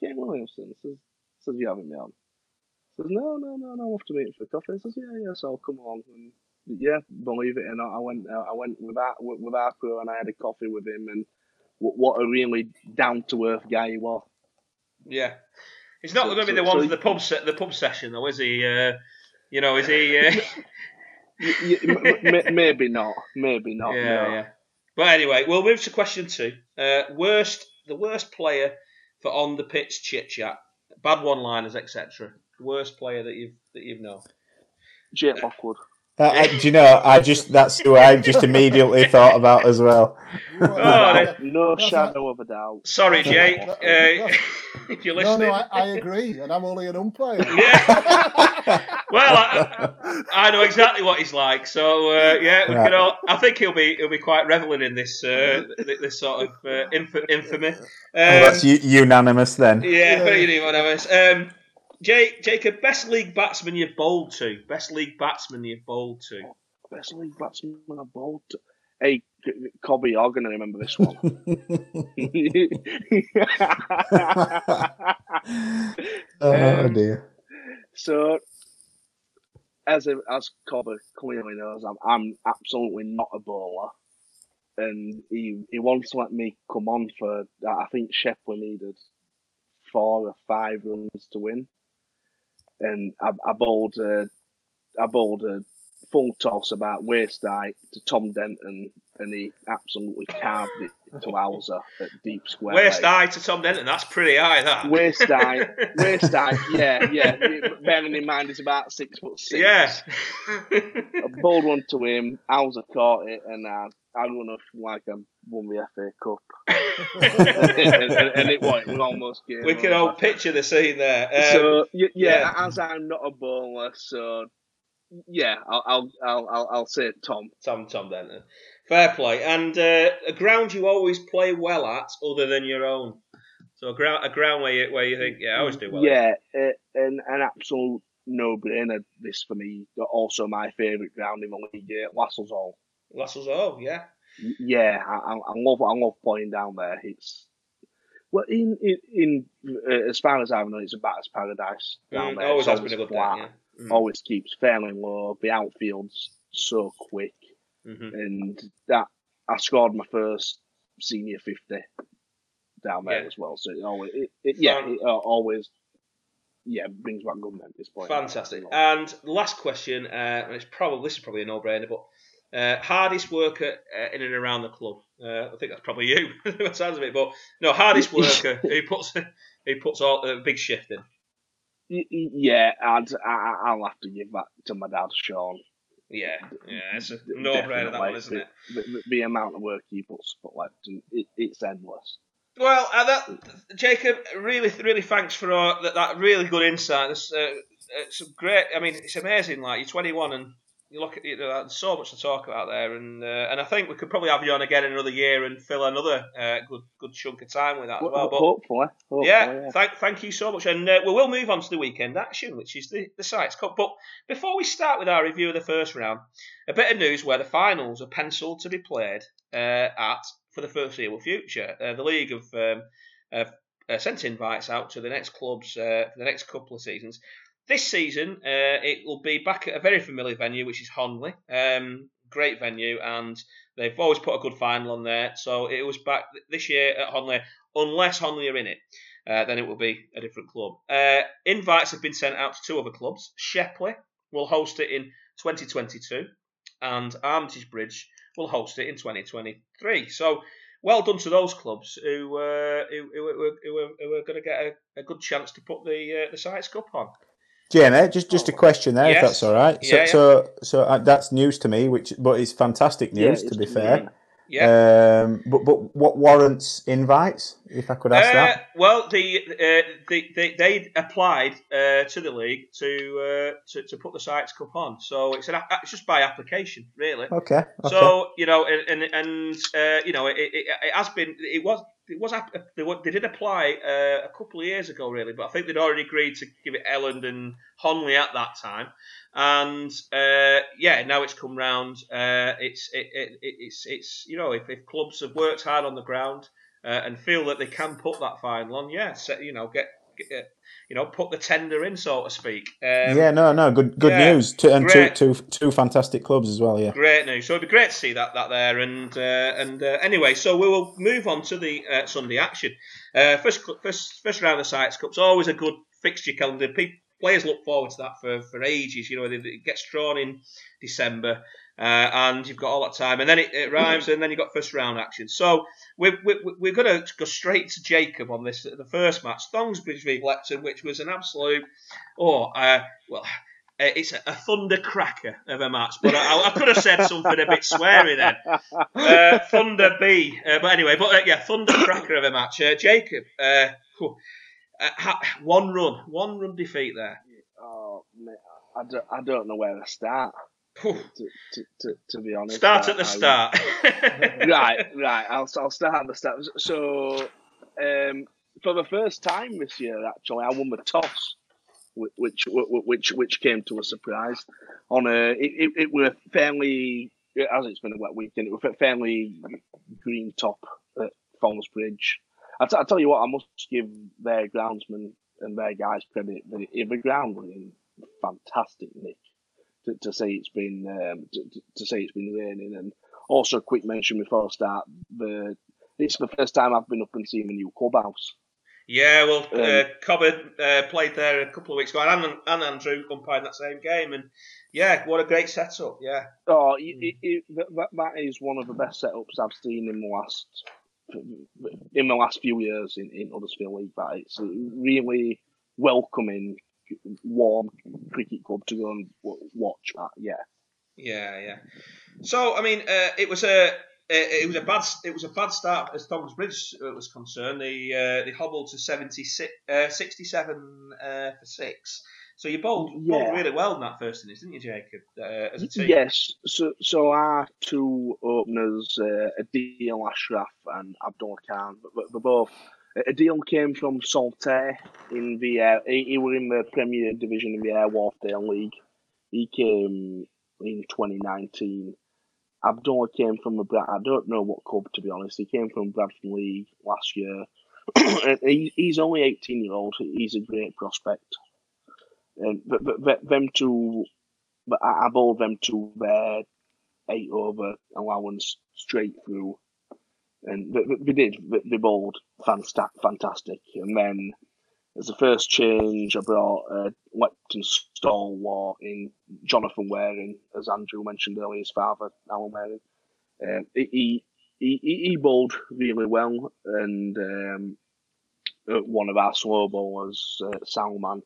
Kane Williamson. Says, says, you having me on? Says, no, no, no, no, I'm off to meet him for coffee. He says, yeah, yeah, so I'll come along." And yeah, believe it or not, I went, uh, I went with our, with, with our crew and I had a coffee with him and what, what a really down to earth guy he was. Yeah. He's not So- going to be so- the one so- for the pub se- the pub session though, is he? Uh, you know, is he? Uh, Y- y- m- m- maybe not, maybe not. yeah, no. yeah. But anyway, we'll move to question two. Uh, worst, the worst player for on the pitch chit chat, bad one-liners, etc. Worst player that you've that you've known. Jake Lockwood. Uh, do you know? I just that's who I just immediately thought about as well. Oh, No shadow of a doubt. Sorry, Jake. No, Uh, no. if you're listening. no, I, I agree, and I'm only an umpire. Yeah. well, I, I know exactly what he's like. So uh, yeah, Right. can all, I think he'll be he'll be quite reveling in this uh, this sort of uh, inf- infamy. Um, Well, that's u- unanimous then. yeah, Yeah. pretty whatever. Um, Jake, Jacob, best league batsman you've bowled to. Best league batsman you've bowled to. Best league batsman I've bowled. to- Hey, C- C- Cobby, you're going to remember this one. oh Um, dear. so, as a, as Cobber clearly knows, I'm, I'm absolutely not a bowler. And he, he wants to let me come on for, I think Shepley needed four or five runs to win. And I, I bowled a, I bowled a full toss about waist height to Tom Denton, and he absolutely carved it to Hauser at deep square. Waist high to Tom Denton. That's pretty high. That. Waist height, waist height, yeah, yeah. Bearing in mind he's about six foot six. Yeah. A bold one to him. Hauser caught it, and uh, I run off like I won the FA Cup, and, and, and it was, it was almost game. we can all picture the scene there. Um, so yeah, yeah. as I'm not a bowler, so yeah, I'll I'll I'll, I'll, I'll say Tom. Tom Tom Denton. Fair play. And uh, a ground you always play well at, other than your own. So a ground, a ground where you, where you think, yeah, I always do well. Yeah, uh, an an absolute no-brainer. This for me. Also, my favourite ground in the league, uh, Lascelles Hall. Lascelles oh yeah. Yeah, I, I love I love playing down there. It's well in in, in uh, as far as I know, it's a batter's paradise down Mm, there. always has been a good flat. Yeah. Mm. Always keeps fairly low. The outfield's so quick, Mhm. and that I scored my first senior fifty down there Yeah. as well. So it always, it, it, yeah, it uh, always, yeah, brings back good memories. Fantastic. And last question, uh, and it's probably this is probably a no-brainer, but uh, hardest worker uh, in and around the club. Uh, I think that's probably you. it sounds of it, but no, hardest worker who puts who puts all a big shift in. Yeah, I'd, I, I'll have to give that to my dad, Sean. Yeah, yeah, it's a no-brainer that one, isn't it? The, the, the amount of work he puts for Lepton, it, it's endless. Well, uh, that Jacob, really, really thanks for uh, that, that really good insight. It's, uh, it's great. I mean, it's amazing. Like you're 21 and you look at you know, there's so much to talk about there, and uh, and I think we could probably have you on again in another year and fill another uh, good good chunk of time with that as well. But hopefully, hopefully, yeah, yeah. thank thank you so much, and uh, we will move on to the weekend action, which is the the Sykes Cup. But before we start with our review of the first round, a bit of news where the finals are penciled to be played uh, at for the foreseeable future. Uh, the league have, um, uh, sent invites out to the next clubs uh, for the next couple of seasons. This season, uh, it will be back at a very familiar venue, which is Honley. Um, great venue, and they've always put a good final on there. So it was back this year at Honley, unless Honley are in it. Uh, then it will be a different club. Uh, invites have been sent out to two other clubs. Shepley will host it in 2022, and Armitage Bridge will host it in 2023. So, well done to those clubs who uh, who, who, who, who, are- are going to get a, a good chance to put the uh, the Sykes Cup on. Jenna, just just a question there, Yes. if that's all right. So, Yeah, yeah. so, so uh, that's news to me, which but it's fantastic Yeah, news to be fair. Yeah. Um, but but what warrants invites? If I could ask Uh, that. well, the, uh, the, they they applied uh, to the league to, uh, to to put the Sykes Cup on, so it's an it's just by application, really. Okay. Okay. So you know, and and, and uh, you know, it, it, it has been. It was. It was. They, they did apply uh, a couple of years ago, really, but I think they'd already agreed to give it Elland and Honley at that time, and uh, yeah, now it's come round. Uh, it's it, it, it, it's it's you know, if, if clubs have worked hard on the ground uh, and feel that they can put that final on, yeah, set, you know, get, get uh, you know, put the tender in, so to speak. Um, yeah, no, no, good, good yeah, news. Two, and two, great. two, two fantastic clubs as well. Yeah. Great news. So it'd be great to see that that there. And uh, and uh, anyway, so we will move on to the uh, Sunday action. Uh, first first first round of the Sykes Cup's always a good fixture calendar. Pe- players look forward to that for, for ages. You know, it gets drawn in December. Uh, and you've got all that time, and then it, it arrives, and then you've got first round action. So we're, we're, we're going to go straight to Jacob on this. The first match, Thongsbridge v Lepton, which was an absolute, oh, uh, well, Uh, it's a, a thunder cracker of a match, but I, I could have said something a bit sweary then. Uh, thunder B, uh, but anyway, but uh, yeah, thunder cracker of a match. Uh, Jacob, uh, ha- one run, one run defeat there. Oh, mate, I don't, I don't know where to start. To, to, to, to be honest, Start I- at the I- start. right, right. I'll I'll start at the start. So, um, for the first time this year, actually, I won the toss, whi- which which which came to a surprise. On a, it, it, it were fairly as it's been a wet weekend. It was a fairly green top at Fallers Bridge. I, t- I tell you what, I must give their groundsman and their guys credit. The, the ground was in fantastic nick. To, to say it's been um, to, to- say it's been raining and also, a quick mention before I start: the it's the first time I've been up and seen the new clubhouse. yeah, well, uh, Um, Cobbard uh, played there a couple of weeks ago, and, and Andrew umpired that same game, and yeah, what a great setup. Yeah, Oh, it, it, it, that- that is one of the best setups I've seen in the last in the last few years in, in Huddersfield League. That it's a really welcoming, warm cricket club to go and w- watch. That, yeah. yeah, yeah. So, I mean, uh, it was a. It was a bad. It was a bad start as Thongsbridge uh, was concerned. They uh, they hobbled to 76, uh, 67 uh, for six. So you bowled, bowled really well in that first innings, didn't you, Jacob? Uh, as a team. Yes, so so our two openers, uh, Adil Ashraf and Abdul Khan, but, both. Adil came from Saltaire in the air. He, he was in the Premier Division in the Aire Wharfedale League. He came in 2019. Abdullah came from the Brad. I don't know what club to be honest. He came from Bradford League last year. And he, he's only 18 year old. He's a great prospect. And but, them two but I, I bowled them to their eight over allowance straight through, and they, they- did. They, bowled fantastic. And then as the first change, I brought uh, Lepton stalwart in Jonathan Waring, as Andrew mentioned earlier, his father Alan Waring. Um, he, he he he bowled really well, and um, uh, one of our slow bowlers, uh, Salman.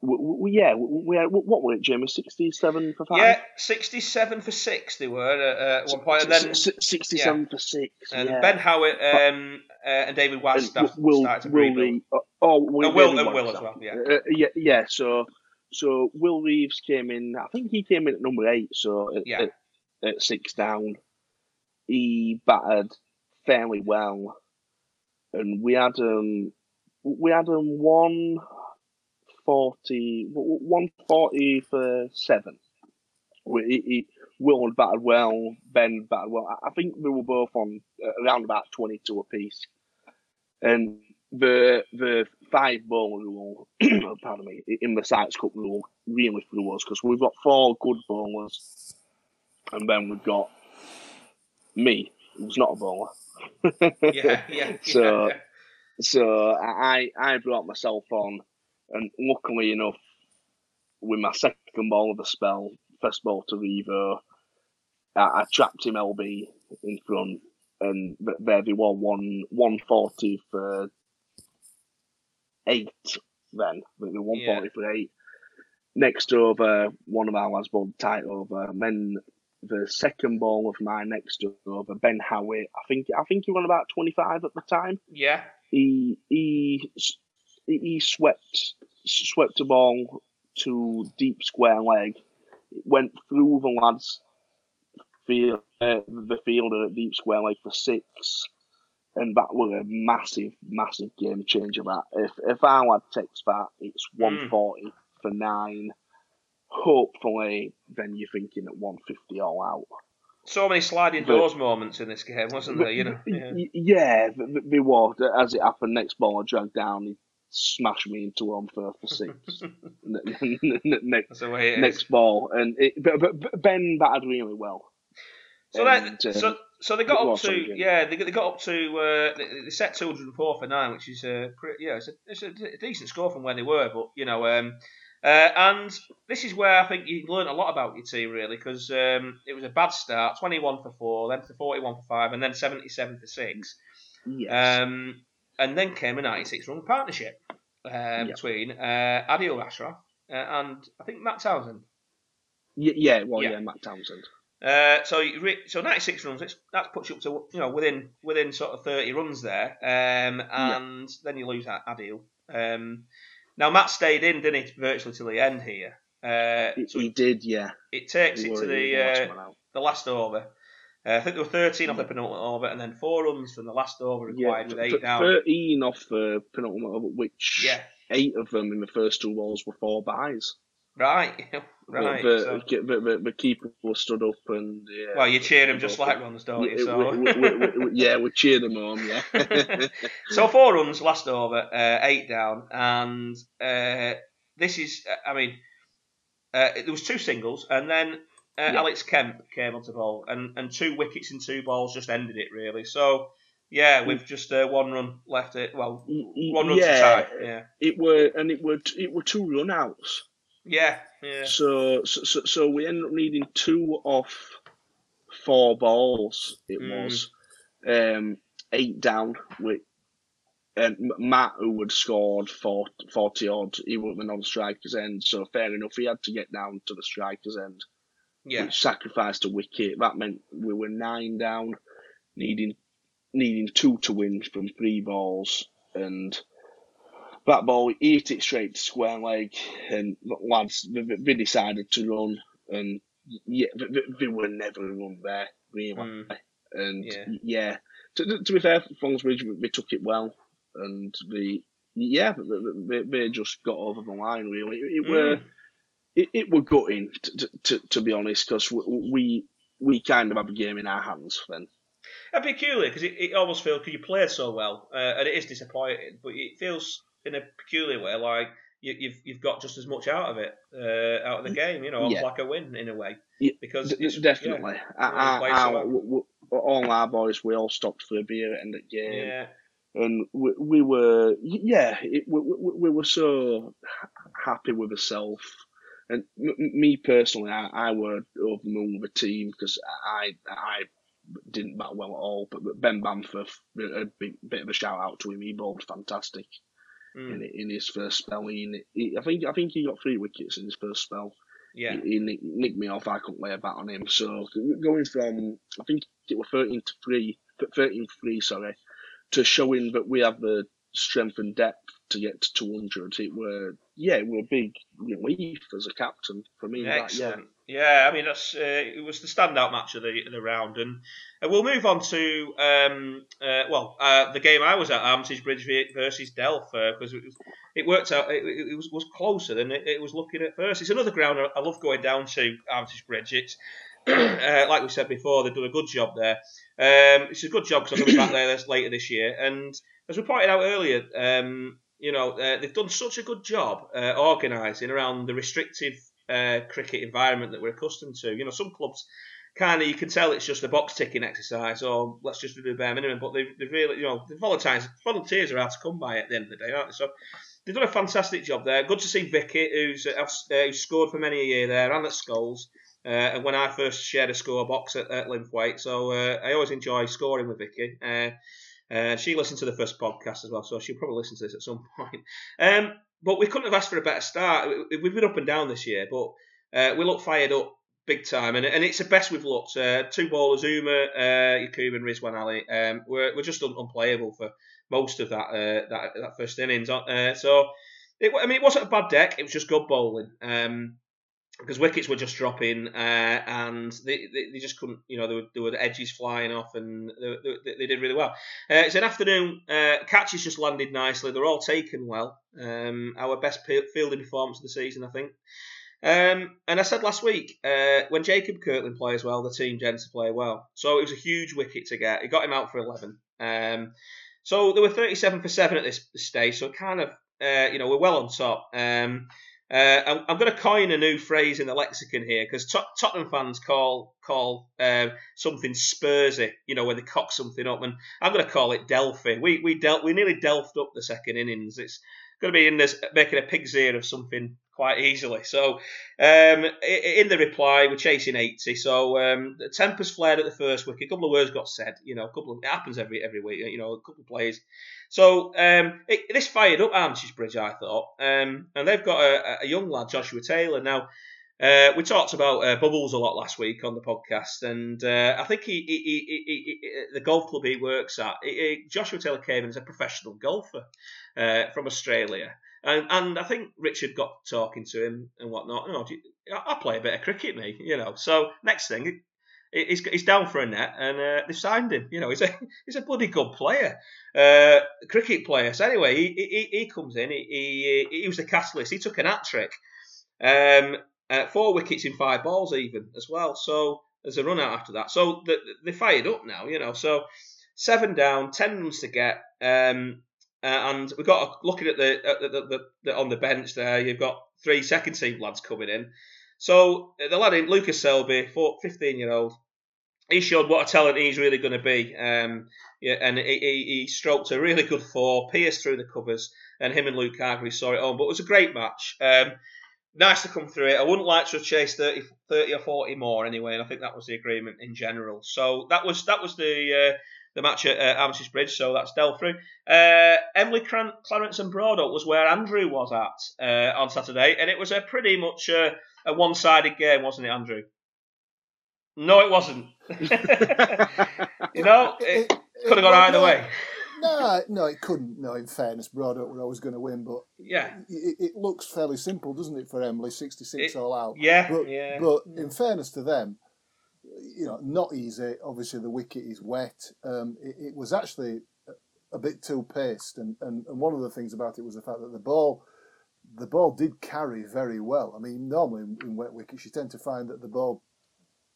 We, yeah, we, had, what were it, Jamie? Sixty-seven for five. Yeah, 67 for six they were uh, at one point, and then S- s- sixty-seven for six. and yeah. Ben Howitt um, uh, and David And Will, started to Will rebuild. Reeve, oh, Will, And Will- Will as well, yeah. Uh, yeah, yeah. So, so Will Reeves came in. I think he came in at number eight. So at, Yeah. at, at six down, he battered fairly well, and we had um we had um one forty one forty for seven. We, he, he, Will had battered well, Ben batted well. I- think they were both on uh, around about twenty two apiece, and the the five bowler rule, pardon me, in the Sykes Cup rule really threw us because we've got four good bowlers, and then we've got me, who's not a bowler. Yeah, yeah. So- yeah. So I I brought myself on, and luckily enough, with my second ball of the spell, first ball to Revo, I, I trapped him LB in front, and there they were one one forty for eight. Then they were one forty for eight. Next over, one of our lads bowled tight over, and then the second ball of my next over, Ben Howitt. I think I think he won about twenty five at the time yeah. he he he swept swept a ball to deep square leg. It went through the lads field, uh, the fielder at deep square leg for six, and that was a massive, massive game changer. That if if our lad takes that, it's one forty for nine. Hopefully, then you're thinking at one fifty all out. So many sliding But- doors moments in this game, wasn't there? You know. Yeah. Yeah, th- th- they were. As it happened, next ball I dragged down, he smashed me into one for, for six. Next, That's the way it is. next ball, and it, but, but, Ben batted really well. So And, that, um, so so they got up to something. yeah they, they got up to uh, they, they set 204 for nine, which is a pretty, yeah it's a, it's a decent score from where they were, but you know um, uh, and this is where I think you learn a lot about your team really because um, it was a bad start 21 for four, then to 41 for five, and then 77 for six, yes, um, and then came a 96 run partnership uh, between uh, Adil Ashraf uh, and I think Matt Townsend. Y- yeah, well, Yeah. yeah, Matt Townsend. Uh, so you re- so 96 runs. It's, that puts you up to you know within within sort of 30 runs there, um, and then you lose Ad- Adil. Um, now Matt stayed in, didn't he, virtually till the end here. Uh, He, so he did, yeah. it takes He it to the uh, last one out. the last over. Uh, I think there were 13 off the penultimate over, and then four runs from the last over required with eight down. 13 off the penultimate over, which Yeah, eight of them in the first two balls were four buys. right, right. The, so- the, the, the, keeper was stood up and yeah. well, you cheer him just like runs, don't you? Yeah, So. we, we, yeah, we cheered them on, yeah. so four runs last over, uh, eight down, and uh, this is, I mean, uh, there was two singles, and then uh, Yeah. Alex Kemp came onto ball, and, and two wickets in two balls just ended it really. So yeah, with just uh, one run left, it well, one run yeah, to tie. Yeah, it were and it were it were two run outs. yeah, yeah. So, so so so we ended up needing two off four balls. It Mm. was um, eight down with and Matt who had scored 40, 40 odd. He wasn't on the strikers end, so fair enough. He had to get down to the strikers end. Yeah, which sacrificed a wicket. That meant we were nine down, needing needing two to win from three balls, and that ball hit it straight to square leg, and lads they, they decided to run, and yeah, they, they- were never run there really, Mm. and Yeah. yeah. To, to- be fair, Thongsbridge they took it well, and the yeah they, they, just got over the line really. It, it were Mm. It, it were gutting to, to, to be honest because we we kind of have a game in our hands then. And peculiar because it, it almost feels because you played so well, uh, and it is disappointing, but it feels in a peculiar way like you, you've you've got just as much out of it, uh, out of the game. You know, Yeah. like a win in a way. Yeah, because it's, definitely, yeah, I, played so I- well. w- w- all our boys we all stopped for a beer at the end of the yeah, game, yeah, and we, we were yeah it, we, we were so happy with ourselves. And m- me personally, I, I were over the moon with the team because I I didn't bat well at all. But, but Ben Bamford, a big bit of a shout out to him. He bowled fantastic. Mm, in, in his first spell. He, he, I think I think he got three wickets in his first spell. yeah. He, he nicked, me off. I couldn't lay a bat on him. So going from I think it was thirteen to three, thirteen three, sorry, to showing that we have the strength and depth to get to two hundred. It were yeah, it were a big relief as a captain for me. that, yeah. Excellent. Yeah, I mean that's uh, it was the standout match of the of the round, and uh, we'll move on to um, uh, well uh, the game I was at Armitage Bridge versus Delph because it, it worked out it, it was was closer than it, it was looking at first. It's another ground I, love going down to Armitage Bridge. It's uh, like we said before, they've done a good job there. Um, it's a good job because I'm going to be back there later this year, and as we pointed out earlier, um, you know uh, they've done such a good job uh, organising around the restrictive uh, cricket environment that we're accustomed to. You know, some clubs kind of you can tell it's just a box ticking exercise, or let's just do the bare minimum. But they've, they've really, you know, the volunteers volunteers are hard to come by at the end of the day, aren't they? So they've done a fantastic job there. Good to see Vicky, who's uh, uh, scored for many a year there, and at Skulls. Uh, and when I first shared a score box at, at Linthwaite, so uh, I always enjoy scoring with Vicky. Uh, uh, she listened to the first podcast as well, so she'll probably listen to this at some point. Um, but we couldn't have asked for a better start. We- We've been up and down this year, but uh, we look fired up big time, and, and it's the best we've looked. Uh, two bowlers, Uma, uh, Yakub, and Rizwan Ali, um, were, were just un- unplayable for most of that uh, that, that first innings. Uh, so, it, I mean, it wasn't a bad deck. It was just good bowling. Um, because wickets were just dropping, uh, and they, they, they just couldn't, you know, there were, there were edges flying off, and they, they, they did really well. Uh, it's an afternoon. Uh, catches just landed nicely. They're all taken well. Um, our best fielding performance of the season, I think. Um, and I said last week, uh, when Jacob Kirtland plays well, the team tends to play well. So it was a huge wicket to get. It got him out for 11. Um, so they were 37 for 7 at this stage. So kind of, uh, you know, we're well on top. Uh, I'm, I'm going to coin a new phrase in the lexicon here because Tot- Tottenham fans call call uh, something Spursy, you know, when they cock something up, and I'm going to call it Delphi. We we dealt we nearly delphed up the second innings. It's going to be in this making a pig's ear of something quite easily. So um, in the reply, we're chasing 80. So um, tempers flared at the first wicket. A couple of words got said. You know, a couple of, it happens every every week. You know, a couple of players. So um, it, this fired up Armitage Bridge, I thought, um, and they've got a, a, young lad, Joshua Taylor. Now uh, we talked about uh, bubbles a lot last week on the podcast, and uh, I think he, he, he, the golf club he works at, Joshua Taylor came in as a professional golfer uh, from Australia. And, and I think Richard got talking to him and whatnot. Oh, I play a bit of cricket, me, you know. So next thing, he's, he's down for a net, and uh, they've signed him. You know, he's a he's a bloody good player, uh, cricket player. So anyway, he, he, he comes in. He, he, he was the catalyst. He took an hat trick, um, uh, four wickets in five balls even as well. So there's a run out after that. So they, they fired up now. You know, so seven down, ten runs to get. Um, uh, and we've got looking at the, the, the, the, on the bench there. You've got three second team lads coming in. So uh, the lad in Lucas Selby, 15 year old, he showed what a talent he's really going to be. Um, yeah, and he, he, he, stroked a really good four, pierced through the covers, and him and Luke Hargreaves saw it on. But it was a great match. Um, nice to come through it. I wouldn't like to have chased 30, 30, or 40 more anyway, and I think that was the agreement in general. So that was that was the uh, the match at uh, Armitage Bridge, so that's dealt through. Uh, Emley, Clarence, and Broadoak was where Andrew was at uh, on Saturday, and it was a pretty much a, one-sided game, wasn't it, Andrew? No, it wasn't. you know, it, it could have gone either way. No, no, it couldn't. No, in fairness, Broadoak were always going to win, but yeah, it, it, looks fairly simple, doesn't it, for Emley? Sixty-six all out. Yeah, but, yeah. But in fairness to them, you know, not easy. Obviously, the wicket is wet. Um, it, it, was actually a bit too paced, and, and, and one of the things about it was the fact that the ball, the ball did carry very well. I mean, normally in, in wet wickets, you tend to find that the ball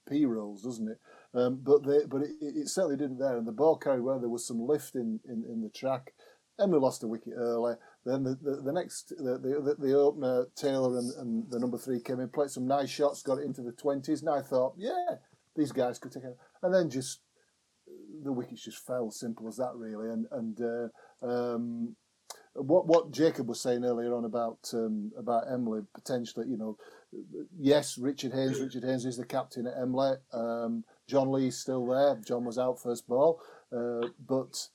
p rolls, doesn't it? Um, but they, but it, it, certainly didn't there, and the ball carried well. There was some lift in, in, in the track. and we lost a wicket early. Then the, the, the next the, the, the opener Taylor and, and the number three came in, played some nice shots, got it into the twenties, and I thought, yeah, these guys could take it. And then just the wickets just fell, simple as that, really. And and uh, um, what what Jacob was saying earlier on about um, about Emley potentially, you know, yes, Richard Haynes. Richard Haynes is the captain at Emley. Um, John Lee's still there. John was out first ball, uh, but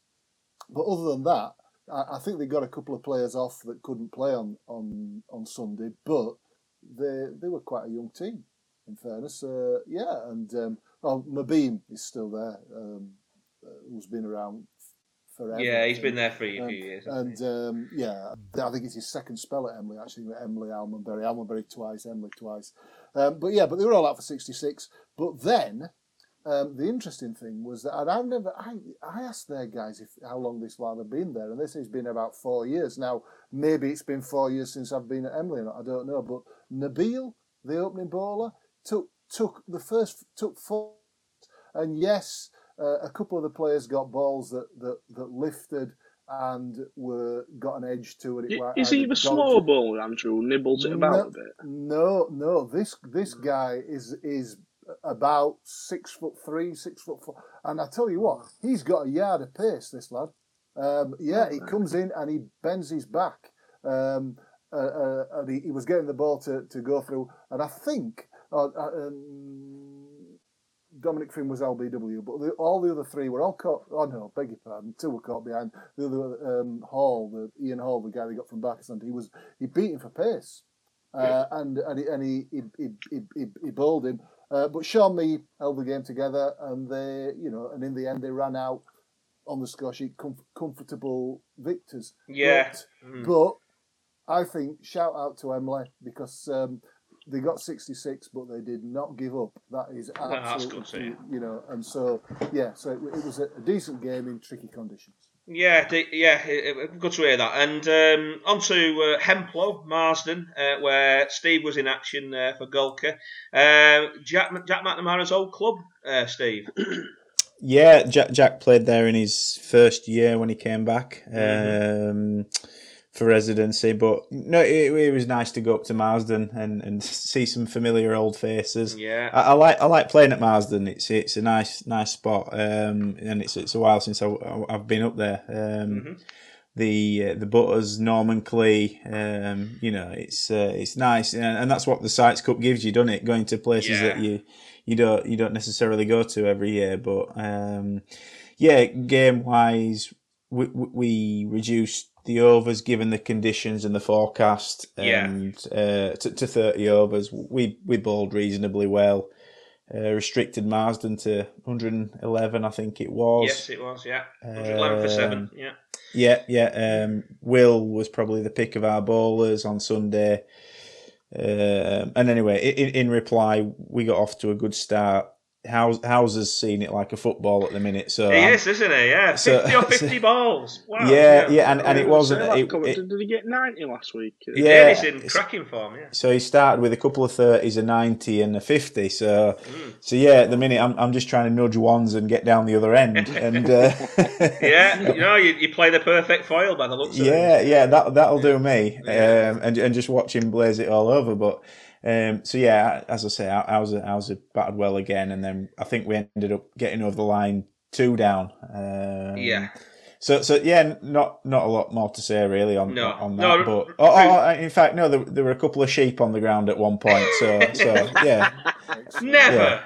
but other than that, I, I, think they got a couple of players off that couldn't play on on on Sunday, but they they were quite a young team in fairness. Uh, yeah, and um, oh, Mobeen is still there, um, uh, who's been around forever. Yeah, he's been there for a few um, years. And um, yeah, I think it's his second spell at Emley, actually, Emley, Almondbury, Almondbury twice, Emley twice. Um, but yeah, but they were all out for 66. But then um, the interesting thing was that I've never, I, I asked their guys if how long this lad had been there, and this has been about four years. Now, maybe it's been four years since I've been at Emley, I don't know. But Nabil, the opening bowler, took took the first took four, and yes, uh, a couple of the players got balls that that, that lifted and were got an edge to it. it is he the small ball, Andrew? Nibbles it about no, a bit. No, no. This this guy is is about six foot three, six foot four, and I tell you what, he's got a yard of pace. This lad. Um, yeah, he comes in and he bends his back. Um, uh, uh, and he, he was getting the ball to, to go through, and I think uh, uh, um, Dominic Finn was LBW, but the, all the other three were all caught. Oh no, beg your pardon. Two were caught behind. The other um, Hall, the Ian Hall, the guy they got from Pakistan, he was he beat him for pace, uh, and and he and he he, he, he, he bowled him. Uh, but Sean Mee held the game together, and they you know, and in the end they ran out on the score sheet, com- comfortable victors. Yeah, but, mm. but I think shout out to Emley because. Um, they got 66, but they did not give up. That is absolutely, you know, and so yeah, so it, it was a, a, decent game in tricky conditions. Yeah, yeah, good to hear that. And um, on to uh, Hemplo, Marsden, uh, where Steve was in action uh, for Golcar. Uh, Jack Jack McNamara's old club, uh, Steve. yeah, Jack Jack played there in his first year when he came back. Mm-hmm. Um, for residency. But no, it, it, was nice to go up to Marsden and, and see some familiar old faces. Yeah, I, I like I like playing at Marsden. It's it's a nice nice spot, um, and it's it's a while since I, have been up there. Um, mm-hmm. the uh, the Butters, Norman Clee. Um, you know, it's uh, it's nice, and, and that's what the Sykes Cup gives you, doesn't it? Going to places Yeah. that you you don't you don't necessarily go to every year, but um, yeah, game wise, we, we we reduced the overs given the conditions and the forecast, Yeah. and uh, to, to thirty overs. We we bowled reasonably well. Uh, restricted Marsden to 111, I think it was. Yes, it was. Yeah, 111 for seven. Um, Yeah. Yeah, yeah. Um, Will was probably the pick of our bowlers on Sunday. Um, and anyway, in, in reply, we got off to a good start. House, Houser's seen it like a football at the minute, so He I'm- is, isn't he? Yeah, so- 50 or 50 balls. Wow. yeah, yeah, and, and it wasn't. that, It, it- did, did he get 90 last week? He Yeah, he's in cracking form, yeah. so he started with a couple of thirties, a ninety, and a fifty. So, Mm. so yeah, at the minute I'm I'm just trying to nudge ones and get down the other end, and uh, Yeah, you know, you, you play the perfect foil by the looks of Yeah, it. yeah, that that'll do me. Yeah. Um, and and just watch him blaze it all over. But um, so yeah, as I say, I, I was I was batted well again, and then I think we ended up getting over the line two down. Um, Yeah. So so yeah, not not a lot more to say really on No. on No, that. but oh, oh, in fact, no, there, there were a couple of sheep on the ground at one point. So so yeah, Never.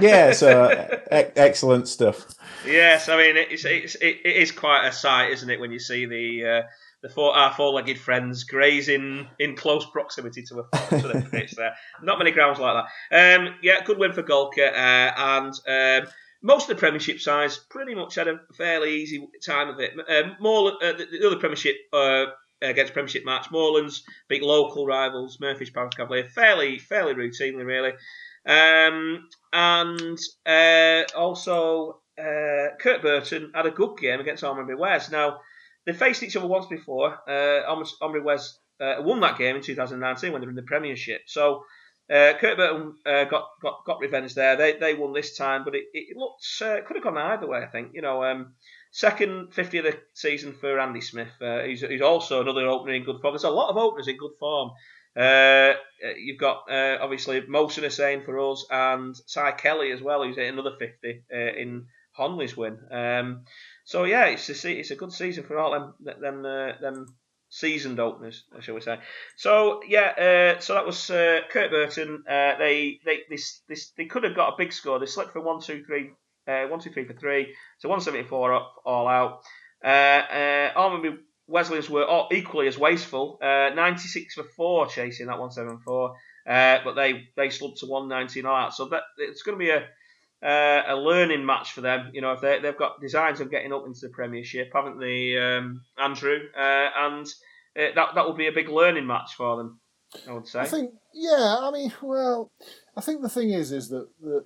yeah. So e- excellent stuff. Yes, I mean it's, it's it, it is quite a sight, isn't it, when you see the uh, the four our four-legged friends grazing in close proximity to a to the pitch there. Not many grounds like that. Um, yeah, good win for Golcar, uh, and um, most of the Premiership sides pretty much had a fairly easy time of it. Um, Moreland, uh, the, the other Premiership. Uh, Against Premiership match, Morelands beat local rivals Mirfield Parish Cavalier fairly, fairly routinely, really. Um, and uh, also, uh, Kirkburton had a good game against Almondbury Wes. Now, they faced each other once before. Uh, Almondbury Wes uh, won that game in 2019 when they were in the Premiership. So, uh, Kirkburton uh, got, got got revenge there. They they won this time, but it, it looked uh, could have gone either way. I think you know. Um, Second 50 of the season for Andy Smith. Uh, he's, he's also another opener in good form. There's a lot of openers in good form. Uh, you've got uh, obviously Mohsen Hussain for us and Cy Kelly as well, who's hit another 50 uh, in Honley's win. Um, so yeah, it's a it's a good season for all them them uh, them seasoned openers, shall we say? So yeah, uh, so that was uh, Kirkburton. Uh, they they this this they could have got a big score. They slipped for one two three. Uh, one, two, three for three, so 174 up, all out. Uh, uh, Wesleyans were all equally as wasteful, uh, 96 for four chasing that 174, uh, but they they slumped to 119 all out. So that it's going to be a uh, a learning match for them. You know, if they they've got designs of getting up into the Premiership, haven't they, um, Andrew? Uh, and uh, that that will be a big learning match for them. I would say. I think, yeah, I mean, well, I think the thing is, is that, that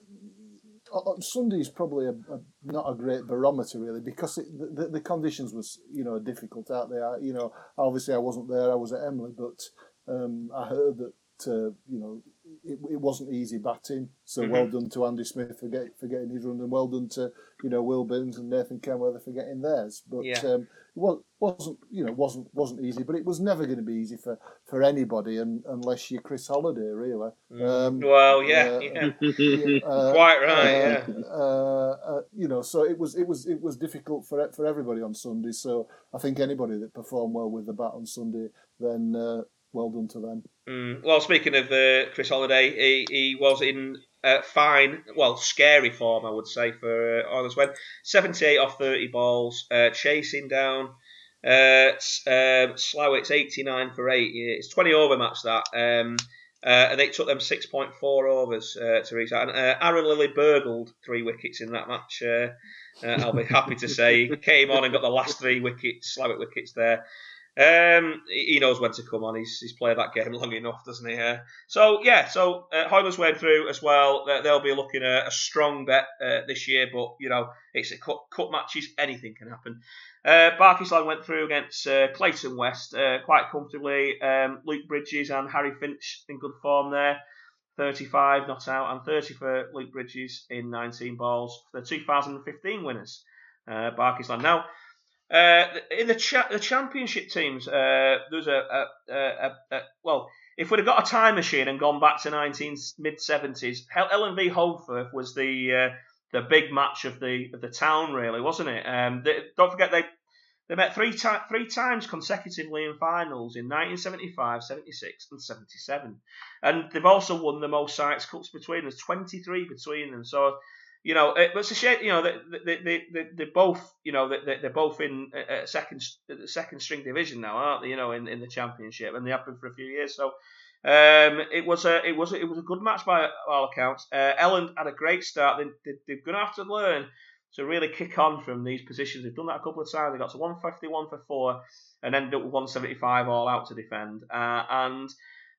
Sunday's probably a, a, not a great barometer really because it, the, the conditions was you know difficult out there. You know, obviously I wasn't there; I was at Emley, but um, I heard that uh, you know it, it wasn't easy batting. So Mhm. well done to Andy Smith for, get, for getting his run, and well done to you know Will Burns and Nathan Kenweather for getting theirs. But Yeah. um, it was, wasn't you know wasn't wasn't easy, but it was never going to be easy for, for anybody, and, unless you're Chris Holliday, really. Um, well, yeah, uh, yeah. yeah, uh, Quite right, uh, yeah. uh, uh, you know, so it was it was it was difficult for for everybody on Sunday. So I think anybody that performed well with the bat on Sunday, then uh, well done to them. Mm. Well, speaking of uh, Chris Holliday, he, he was in uh, fine, well, scary form, I would say, for uh, Oilers. When 78 off 30 balls, uh, chasing down uh, uh, Slaithwaite's 89 for 8. It's 20 over match that. Um, uh, and they took them 6.4 overs uh, to reach that. And uh, Aaron Lilly burgled three wickets in that match. Uh, uh, I'll be happy to say. Came on and got the last three wickets, Slowitt wickets there. Um, he knows when to come on. He's, he's played that game long enough, doesn't he? Uh, so yeah, so uh, Hoylers went through as well. They- They'll be looking at a strong bet uh, this year, but you know it's a cut, cut matches. Anything can happen. Uh, Barkisland went through against uh, Clayton West uh, quite comfortably. Um, Luke Bridges and Harry Finch in good form there. 35 not out and 30 for Luke Bridges in 19 balls for the 2015 winners, uh, Barkisland. Now, uh, in the cha- the championship teams, uh, there's a, a, a, a, well, if we'd have got a time machine and gone back to 19 mid 70s, Elland v Holmfirth was the uh, the big match of the of the town, really, wasn't it? Um, they, don't forget they They met three, ti- three times consecutively in finals in 1975, 76, and 77. And they've also won the most Sykes Cups between. There's 23 between them. So, you know, it, it's a shame. You know, they, they, they, they, they're both, you know, they, they're both in a second second string division now, aren't they? You know, in, in the championship, and they have been for a few years. So. Um, it was a it was a, it was a good match by all accounts. Uh, Elland had a great start. They, they, they're going to have to learn to really kick on from these positions. They've done that a couple of times. They got to 151 for four and ended up with 175 all out to defend. Uh, and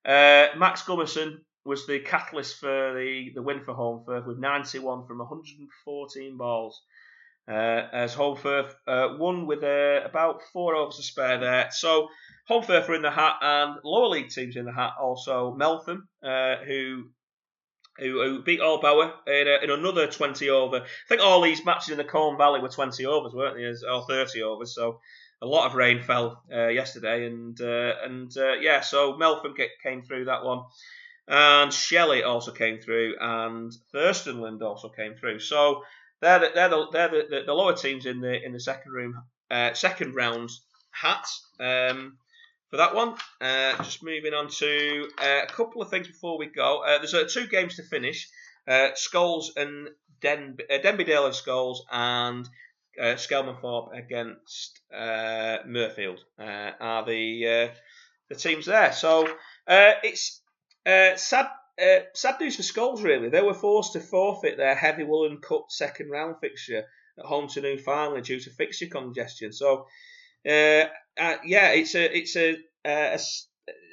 uh, Max Gummerson was the catalyst for the, the win for Holmfirth with 91 from 114 balls. Uh, as Holmfirth uh, won with uh, about four overs to spare there. So Holmfirth are in the hat and lower league teams in the hat also. Meltham, uh, who who, who beat Bauer in, in another 20 over. I think all these matches in the Colne Valley were 20 overs, weren't they? Or 30 overs. So a lot of rain fell uh, yesterday, and uh, and yeah, so Meltham came through that one, and Shelley also came through, and Thurstonland also came through. So they're the, they're the, they're the, the lower teams in the in the second room uh, second round hat Um, for that one. Uh, just moving on to uh, a couple of things before we go. Uh, there's uh, two games to finish. Uh, Scholes and Den- uh, Denbydale and Scholes and uh, Skelmanthorpe against Mirfield are the the teams there. So it's sad. sad news for Scholes, really. They were forced to forfeit their Heavy Woollen Cup second round fixture at home to Newfoundland due to fixture congestion. So uh, uh, yeah, it's a it's a, uh, a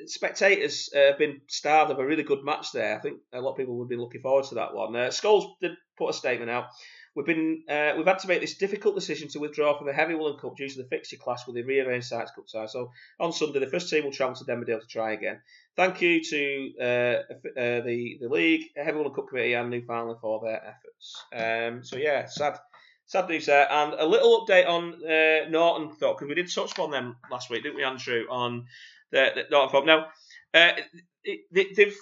spectators uh, have been starved of a really good match there. I think a lot of people would be looking forward to that one. Uh, Scholes did put a statement out. We've been uh, we've had to make this difficult decision to withdraw from the Heavy Woollen Cup due to the fixture clash with the rearranged Sykes Cup side. So on Sunday, the first team will travel to Denbydale to try again. Thank you to uh, uh, the the league, Heavy Woollen Cup committee, and Newfoundland for their efforts. Um, so yeah, sad sad news there. And a little update on uh, Norristhorpe because we did touch upon them last week, didn't we, Andrew? On the, the Norristhorpe. Now, uh, they, they've they,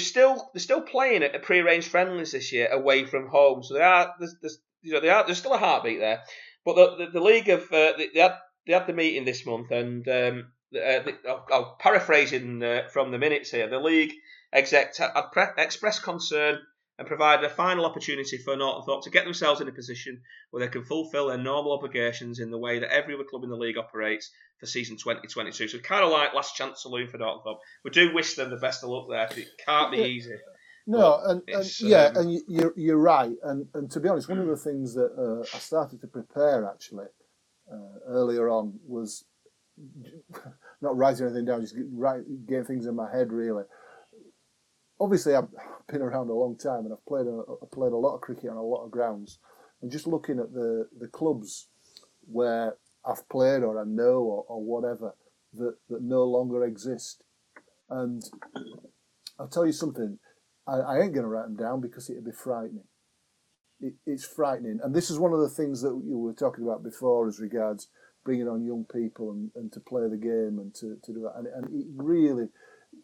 they've still they're still playing at pre-arranged friendlies this year away from home, so they are there's, there's you know they are there's still a heartbeat there. But the the, the league of uh, they, they, had they had the meeting this month, and um, uh, I'll, I'll paraphrasing uh, from the minutes here. The league exec had pre- expressed concern and provided a final opportunity for Norristhorpe to get themselves in a position where they can fulfil their normal obligations in the way that every other club in the league operates for season 2022. So kind of like last chance saloon for Norristhorpe. We do wish them the best of luck there. It can't be easy. No, and, and yeah, um, and you're you're right. And and to be honest, one of the things that uh, I started to prepare actually uh, earlier on was not writing anything down, just write, getting things in my head really obviously I've been around a long time and I've played a, I've played a lot of cricket on a lot of grounds. And just looking at the, the clubs where I've played or I know or, or whatever that, that no longer exist. And I'll tell you something, I, I ain't going to write them down because it'd be frightening. It, it's frightening. And this is one of the things that you were talking about before as regards bringing on young people and, and to play the game and to, to do that. And, and it really,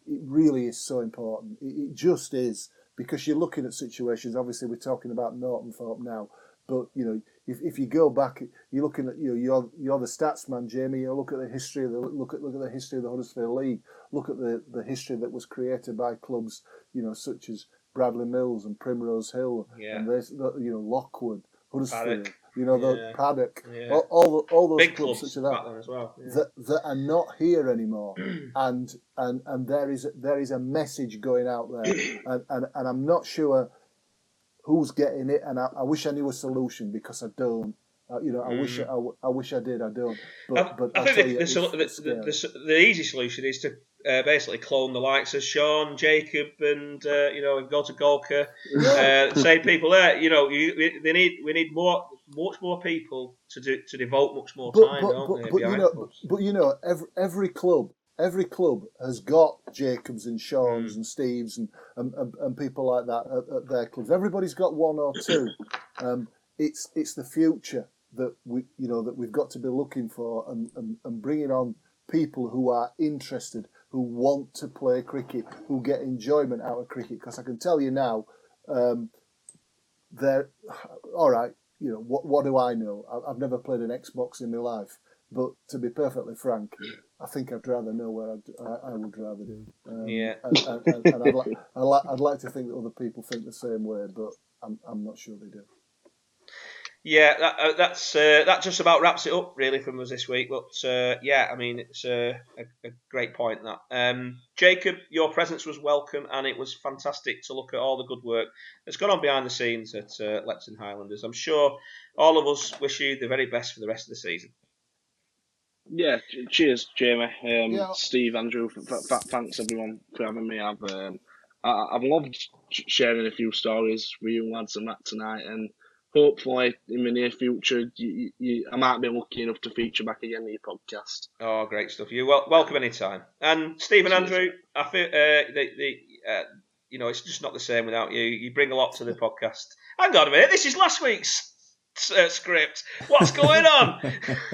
it really is so important. It, it, just is because you're looking at situations. Obviously, we're talking about Norristhorpe now, but you know, if, if you go back, you're looking at you know you're you're the stats man, Jamie. You look at the history of the look at look at the history of the Huddersfield League. Look at the the history that was created by clubs, you know, such as Bradley Mills and Primrose Hill, yeah. and this, you know, Lockwood, Huddersfield. You know, the yeah. paddock, yeah. all, all, all, those Big clubs, clubs such as that, as well. yeah. that, that are not here anymore, and and and there is there is a message going out there, and, and, and I'm not sure who's getting it, and I, I wish I knew a solution because I don't. Uh, you know, I mm. wish I, I, wish I did. I don't. But, I, but I think the, the, the, the, easy solution is to uh, basically clone the likes of Sean, Jacob, and uh, you know, and go to Golcar. Uh, say people there. You know, you, they need we need more, much more people to do to devote much more time, but, don't but, they? But you know, but you know, every every club. Every club has got Jacobs and Sean's mm. and Steves and, and, and, and, people like that at, at, their clubs. Everybody's got one or two. Um, it's it's the future that we you know that we've got to be looking for and, and, and bringing on people who are interested who want to play cricket, who get enjoyment out of cricket. Because I can tell you now, um, they're all right. you know, what what do I know? I, I've never played an Xbox in my life, but to be perfectly frank, I think I'd rather know where I'd, I, I would rather do. Um, Yeah. and, and, and, and I'd, li- I'd, li- I'd like to think that other people think the same way, but I'm I'm not sure they do. Yeah, that, uh, that's uh, that just about wraps it up really from us this week. But uh, yeah, I mean it's uh, a, a great point that um, Jacob, your presence was welcome, and it was fantastic to look at all the good work that's gone on behind the scenes at uh, Lepton Highlanders. I'm sure all of us wish you the very best for the rest of the season. Yeah, cheers, Jamie, um, Yeah. Steve, Andrew. F- f- f- thanks everyone for having me. I've um, I- I've loved sharing a few stories with you lads and that tonight, and hopefully in the near future, you, you, I might be lucky enough to feature back again in your podcast. Oh, great stuff! You're wel- welcome anytime. And Stephen Andrew, I feel uh, the the uh, you know it's just not the same without you. You bring a lot to the podcast. Hang on a minute, this is last week's uh, script. What's going on?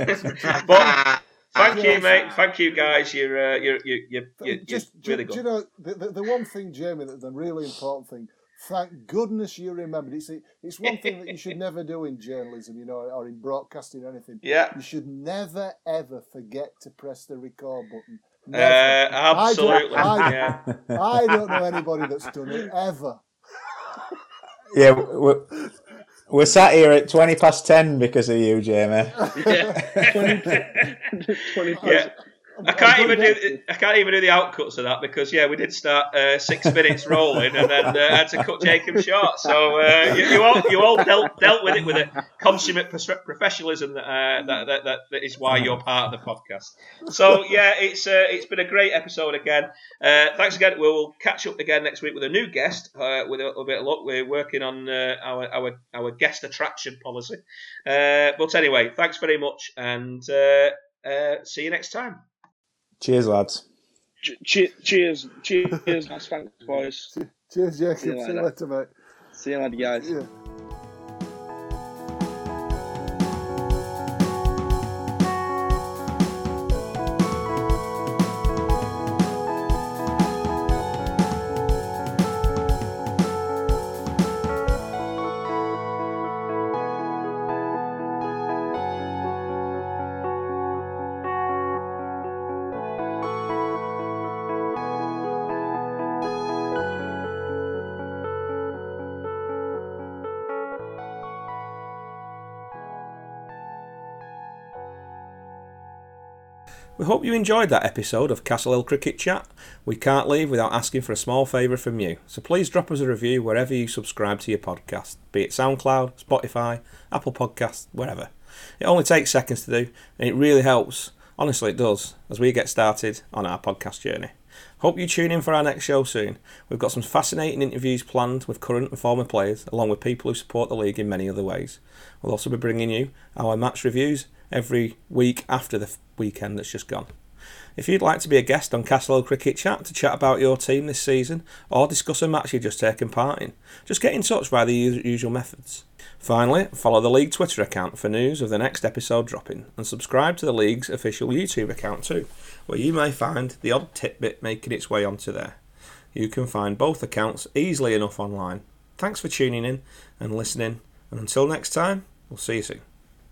but thank you, mate. Thank you, guys. You're uh, you're you're, you're, you're, just, really do, do good. you know the, the, the one thing, Jamie, that the really important thing. Thank goodness you remembered. It's it's one thing that you should never do in journalism, you know, or in broadcasting or anything. Yeah, You should never ever forget to press the record button. uh, absolutely. I- yeah. I don't know anybody that's done it ever. Yeah, we're, we're sat here at 20 past 10 because of you, Jamie. Yeah, 20, 20 Yeah. I can't even do I can't even do the outcuts of that because yeah we did start uh, six minutes rolling and then uh, had to cut Jacob short. So uh, you, you all you all dealt, dealt with it with a consummate professionalism that, uh, that, that, that that is why you're part of the podcast. So yeah it's uh, it's been a great episode again. Uh, thanks again. We'll catch up again next week with a new guest uh, with a little bit of luck. We're working on uh, our, our our guest attraction policy. Uh, but anyway thanks very much and uh, uh, see you next time. Cheers, lads. Che- che- cheers, cheers, guys. Thanks, boys. Cheers, Jacob. See you See you later. later, mate. See you later, guys. Yeah. We hope you enjoyed that episode of Castle Hill Cricket Chat. We can't leave without asking for a small favour from you, so please drop us a review wherever you subscribe to your podcast, be it SoundCloud, Spotify, Apple Podcasts, wherever. It only takes seconds to do, and it really helps. Honestly, it does, as we get started on our podcast journey. Hope you tune in for our next show soon. We've got some fascinating interviews planned with current and former players, along with people who support the league in many other ways. We'll also be bringing you our match reviews every week after the weekend that's just gone. If you'd like to be a guest on Castle Hill Cricket Chat to chat about your team this season or discuss a match you've just taken part in, just get in touch via the usual methods. Finally, follow the League Twitter account for news of the next episode dropping and subscribe to the League's official YouTube account too, where you may find the odd tidbit making its way onto there. You can find both accounts easily enough online. Thanks for tuning in and listening, and until next time, we'll see you soon.